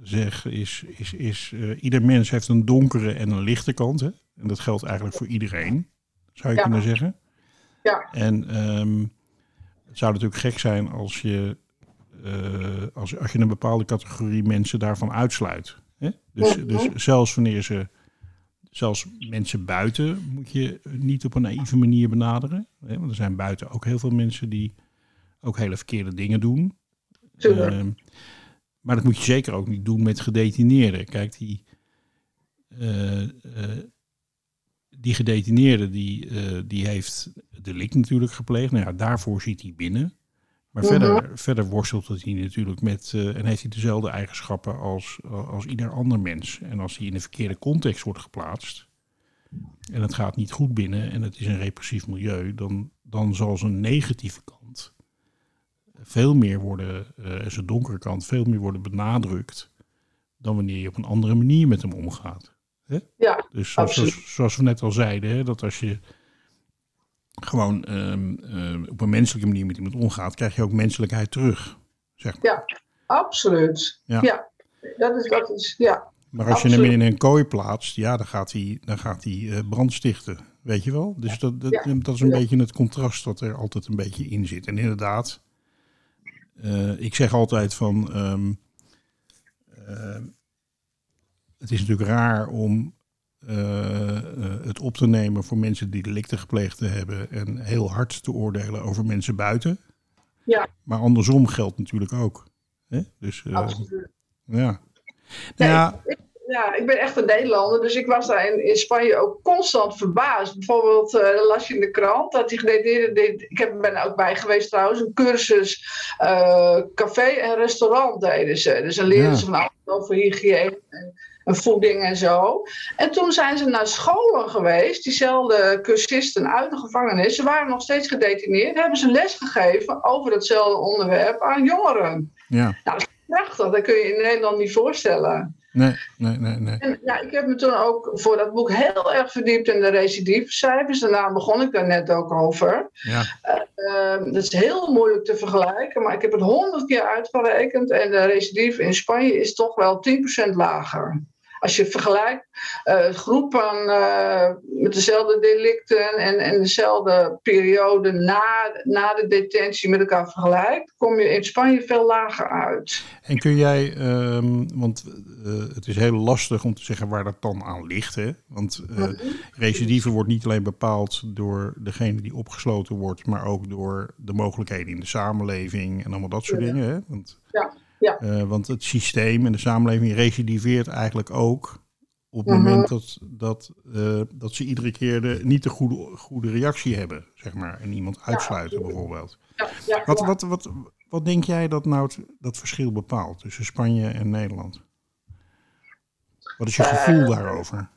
zeg, is, is, is ieder mens heeft een donkere en een lichte kant. Hè? En dat geldt eigenlijk voor iedereen, zou je Ja. kunnen zeggen. Ja. En ehm, het zou natuurlijk gek zijn als je, als, als je een bepaalde categorie mensen daarvan uitsluit. Hè? Dus, Mhm. dus zelfs wanneer ze, zelfs mensen buiten moet je niet op een naïeve manier benaderen. Hè? Want er zijn buiten ook heel veel mensen die ook hele verkeerde dingen doen. Ehm, maar dat moet je zeker ook niet doen met gedetineerden. Kijk, die, eh, eh, die gedetineerde die, eh, die heeft delict natuurlijk gepleegd. Nou ja, daarvoor zit hij binnen. Maar Mhm. verder, verder worstelt het hij natuurlijk met eh, en heeft hij dezelfde eigenschappen als, als ieder ander mens. En als hij in de verkeerde context wordt geplaatst en het gaat niet goed binnen en het is een repressief milieu, dan, dan zal zijn negatieve kant veel meer worden, eh, en zijn donkere kant veel meer worden benadrukt dan wanneer je op een andere manier met hem omgaat. Hè? Ja, Dus zoals, absoluut. zoals, zoals we net al zeiden, hè, dat als je gewoon ehm, ehm, op een menselijke manier met iemand omgaat, krijg je ook menselijkheid terug. Zeg maar. Ja. absoluut. Ja. Ja, dat is, dat is, ja. Maar als je hem in een kooi plaatst, ja, dan gaat hij, dan gaat hij brand stichten. Weet je wel? Dus dat, dat, Ja. dat is een Ja. beetje het contrast dat er altijd een beetje in zit. En inderdaad, eh, ik zeg altijd van. ehm, eh, het is natuurlijk raar om het op te nemen voor mensen die delicten gepleegd hebben. En heel hard te oordelen over mensen buiten. Ja. Maar andersom geldt natuurlijk ook. Hè? Dus eh, absoluut. ja. Nee, Nou ja, ik, ja, ik ben echt een Nederlander, dus ik was daar in, in Spanje ook constant verbaasd. Bijvoorbeeld eh, las je in de krant dat die gedetineerden, deed- ik heb, ben er ook bij geweest trouwens, een cursus eh, café en restaurant deden ze. Dus dan leerden Ja. ze van alles over hygiëne en, en voeding en zo. En toen zijn ze naar scholen geweest, diezelfde cursisten uit de gevangenis. Ze waren nog steeds gedetineerd, hebben ze les gegeven over hetzelfde onderwerp aan jongeren. ja. Prachtig, dat kun je in Nederland niet voorstellen. Nee, nee, nee, nee. En ja, ik heb me toen ook voor dat boek heel erg verdiept in de recidiefcijfers. Daarna begon ik daar net ook over. Ja, Ehm, dat is heel moeilijk te vergelijken, maar ik heb het honderd keer uitgerekend. En de recidief in Spanje is toch wel 10% lager. Als je vergelijkt eh groepen eh, met dezelfde delicten en, en dezelfde periode na, na de detentie met elkaar vergelijkt, kom je in Spanje veel lager uit. en kun jij, ehm, want eh, het is heel lastig om te zeggen waar dat dan aan ligt. Hè? Want recidive wordt niet alleen bepaald door degene die opgesloten wordt, maar ook door de mogelijkheden in de samenleving en allemaal dat soort Ja. dingen. Hè? Want, Ja, ja. eh, want het systeem en de samenleving recidiveert eigenlijk ook op het Mhm. moment dat, dat, eh, dat ze iedere keer de, niet de goede, goede reactie hebben, zeg maar. En iemand uitsluiten bijvoorbeeld. Ja, Wat, wat, wat, wat denk jij dat nou het, dat verschil bepaalt tussen Spanje en Nederland? Wat is je gevoel daarover?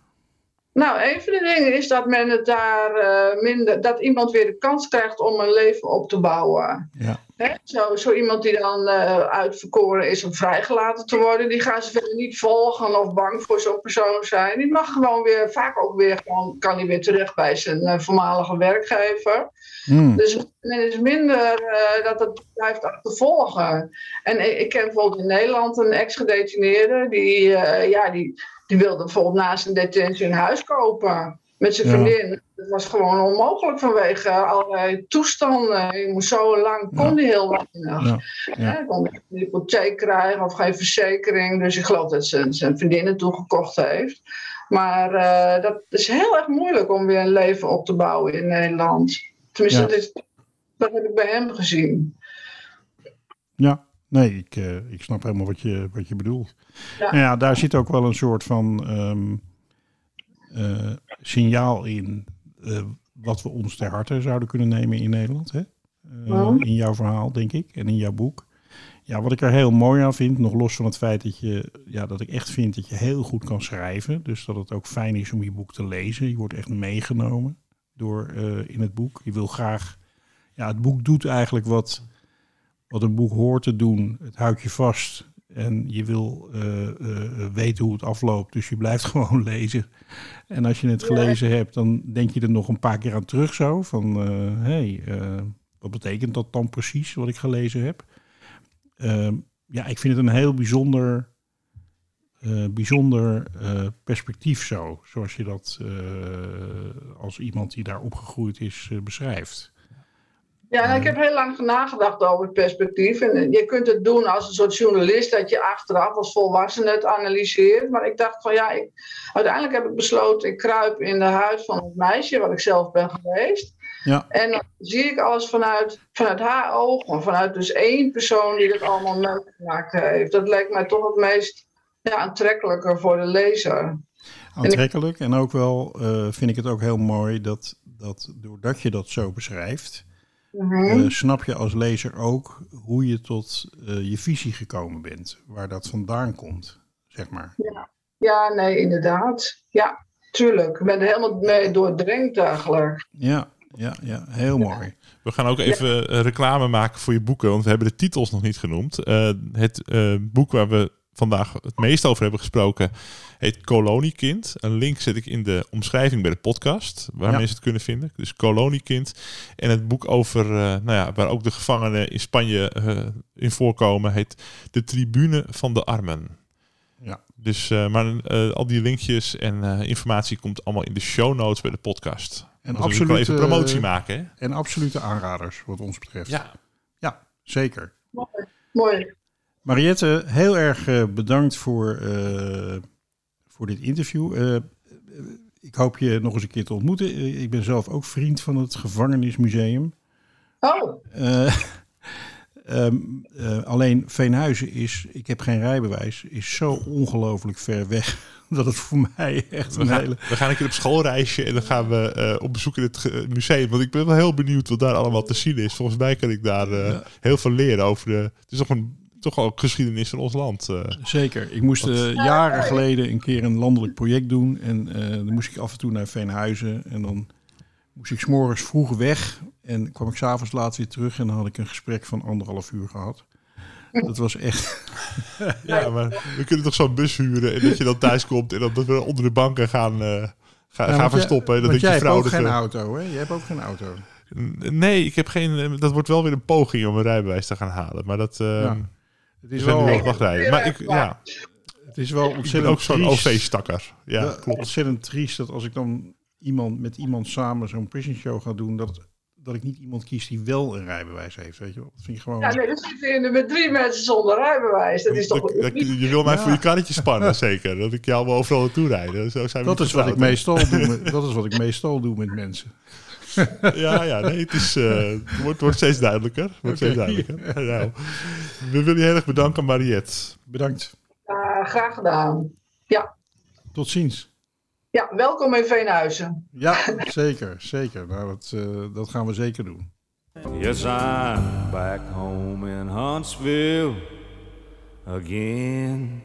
Nou, een van de dingen is dat men het daar eh, minder, dat iemand weer de kans krijgt om een leven op te bouwen. Ja, Hè? Zo, zo iemand die dan eh, uitverkoren is om vrijgelaten te worden, die gaan ze verder niet volgen of bang voor zo'n persoon zijn. Die mag gewoon weer, vaak ook weer, gewoon, kan hij weer terecht bij zijn eh, voormalige werkgever. Hmm, Dus men is minder dat het blijft achtervolgen. En ik, ik ken bijvoorbeeld in Nederland een ex-gedetineerde, die, ja, die, die wilde bijvoorbeeld na zijn detentie een huis kopen met zijn Ja. vriendin. Dat was gewoon onmogelijk vanwege allerlei toestanden. Je moest zo lang, kon Ja. die heel weinig. ja, ja. Hij kon geen hypotheek krijgen of geen verzekering. Dus ik geloof dat zijn, zijn vriendin het toegekocht heeft. Maar eh, dat is heel erg moeilijk om weer een leven op te bouwen in Nederland. Tenminste, dat, is- dat heb ik bij hem gezien. ja. Nee, ik, eh, ik snap helemaal wat je, wat je bedoelt. Ja. Nou ja, daar zit ook wel een soort van ehm, eh, signaal in eh, wat we ons ter harte zouden kunnen nemen in Nederland. Hè? In jouw verhaal, denk ik, en in jouw boek. Ja, wat ik er heel mooi aan vind, nog los van het feit dat, je, ja, dat ik echt vind dat je heel goed kan schrijven. Dus dat het ook fijn is om je boek te lezen. Je wordt echt meegenomen door, in het boek. Je wil graag. Ja, het boek doet eigenlijk wat, wat een boek hoort te doen. Het houdt je vast. En je wil eh, eh, weten hoe het afloopt, dus je blijft *laughs* gewoon lezen. En als je het gelezen hebt, dan denk je er nog een paar keer aan terug zo. Van, hé, hey, wat betekent dat dan precies, wat ik gelezen heb? Ehm, ja, ik vind het een heel bijzonder, bijzonder perspectief zo. Zoals je dat als iemand die daar opgegroeid is beschrijft. Ja, en ik heb heel lang nagedacht over het perspectief. En je kunt het doen als een soort journalist, dat je achteraf als volwassene het analyseert. Maar ik dacht van ja, ik, uiteindelijk heb ik besloten, ik kruip in de huid van het meisje, wat ik zelf ben geweest. Ja. En dan zie ik alles vanuit, vanuit haar ogen, vanuit dus één persoon die dat allemaal meegemaakt heeft. Dat lijkt mij toch het meest ja, aantrekkelijker voor de lezer. Aantrekkelijk en ook wel uh, vind ik het ook heel mooi dat, dat doordat je dat zo beschrijft, uh snap je als lezer ook hoe je tot uh, je visie gekomen bent, waar dat vandaan komt, zeg maar. Ja, ja nee, inderdaad. Ja, tuurlijk. Ik ben er helemaal mee doordrenkt eigenlijk. Ja, ja, ja heel mooi. We gaan ook even eh, reclame maken voor je boeken, want we hebben de titels nog niet genoemd. het boek waar we vandaag het meest over hebben gesproken, heet Koloniekind. Een link zet ik in de omschrijving bij de podcast, waar mensen het kunnen vinden. Dus Koloniekind. En het boek over, uh, nou ja, waar ook de gevangenen in Spanje uh, in voorkomen, heet De Tribune van de Armen. Ja. Dus, uh, maar al die linkjes en informatie komt allemaal in de show notes bij de podcast. En absoluut even promotie maken. Hè? En absolute aanraders, wat ons betreft. Ja, ja zeker. Mooi. Mooi. Mariette, heel erg uh, bedankt voor, uh, voor dit interview. Uh, ik hoop je nog eens een keer te ontmoeten. ik ben zelf ook vriend van het Gevangenismuseum. Oh. Um, *laughs* alleen Veenhuizen is, ik heb geen rijbewijs, is zo ongelooflijk ver weg *laughs* dat het voor mij echt een we gaan, hele... We gaan een keer op schoolreisje en dan gaan we uh, op bezoek in het museum. Want ik ben wel heel benieuwd wat daar allemaal te zien is. Volgens mij kan ik daar uh, ja. heel veel leren over de... Het is toch een toch ook geschiedenis van ons land. Uh. Zeker. Ik moest uh, jaren geleden een keer een landelijk project doen. En uh, dan moest ik af en toe naar Veenhuizen. En dan moest ik s'morgens vroeg weg. En kwam ik s'avonds laat weer terug. En dan had ik een gesprek van anderhalf uur gehad. Dat was echt. *laughs* ja, maar we kunnen toch zo'n bus huren. En dat je dan thuis komt. En dat we onder de banken gaan, gaan, ja, gaan verstoppen. dat jij hebt ook geen auto, hè? Je hebt ook geen auto. Nee, ik heb geen. Dat wordt wel weer een poging om een rijbewijs te gaan halen. Maar dat. Uh, ja. Het is wel wachtrijden. Maar ik, ja. Het is wel ontzettend ook zo'n OV-stakker. Ja, ja, klopt. Ontzettend triest dat als ik dan iemand met iemand samen zo'n prison show ga doen, dat, dat ik niet iemand kies die wel een rijbewijs heeft. Weet je wel? Dat vind je gewoon. Ja, nee, dus zitten met drie mensen zonder rijbewijs. Dat is toch. Dat, dat, je wil mij ja. voor je karretje *laughs* spannen, zeker. Dat ik jou wel overal naartoe rijden. Zo zijn dat, is wat ik meestal doe met, *laughs* dat is wat ik meestal doe met mensen. *laughs* ja, ja, nee, het, is, uh, wordt, wordt steeds duidelijker. Wordt okay. steeds duidelijker. Nou, we willen je heel erg bedanken, Mariette. Bedankt. Uh, graag gedaan. Ja. Tot ziens. Ja, welkom in Veenhuizen. Ja, zeker, zeker. Nou, dat, uh, dat gaan we zeker doen. Yes, I'm back home in Huntsville again.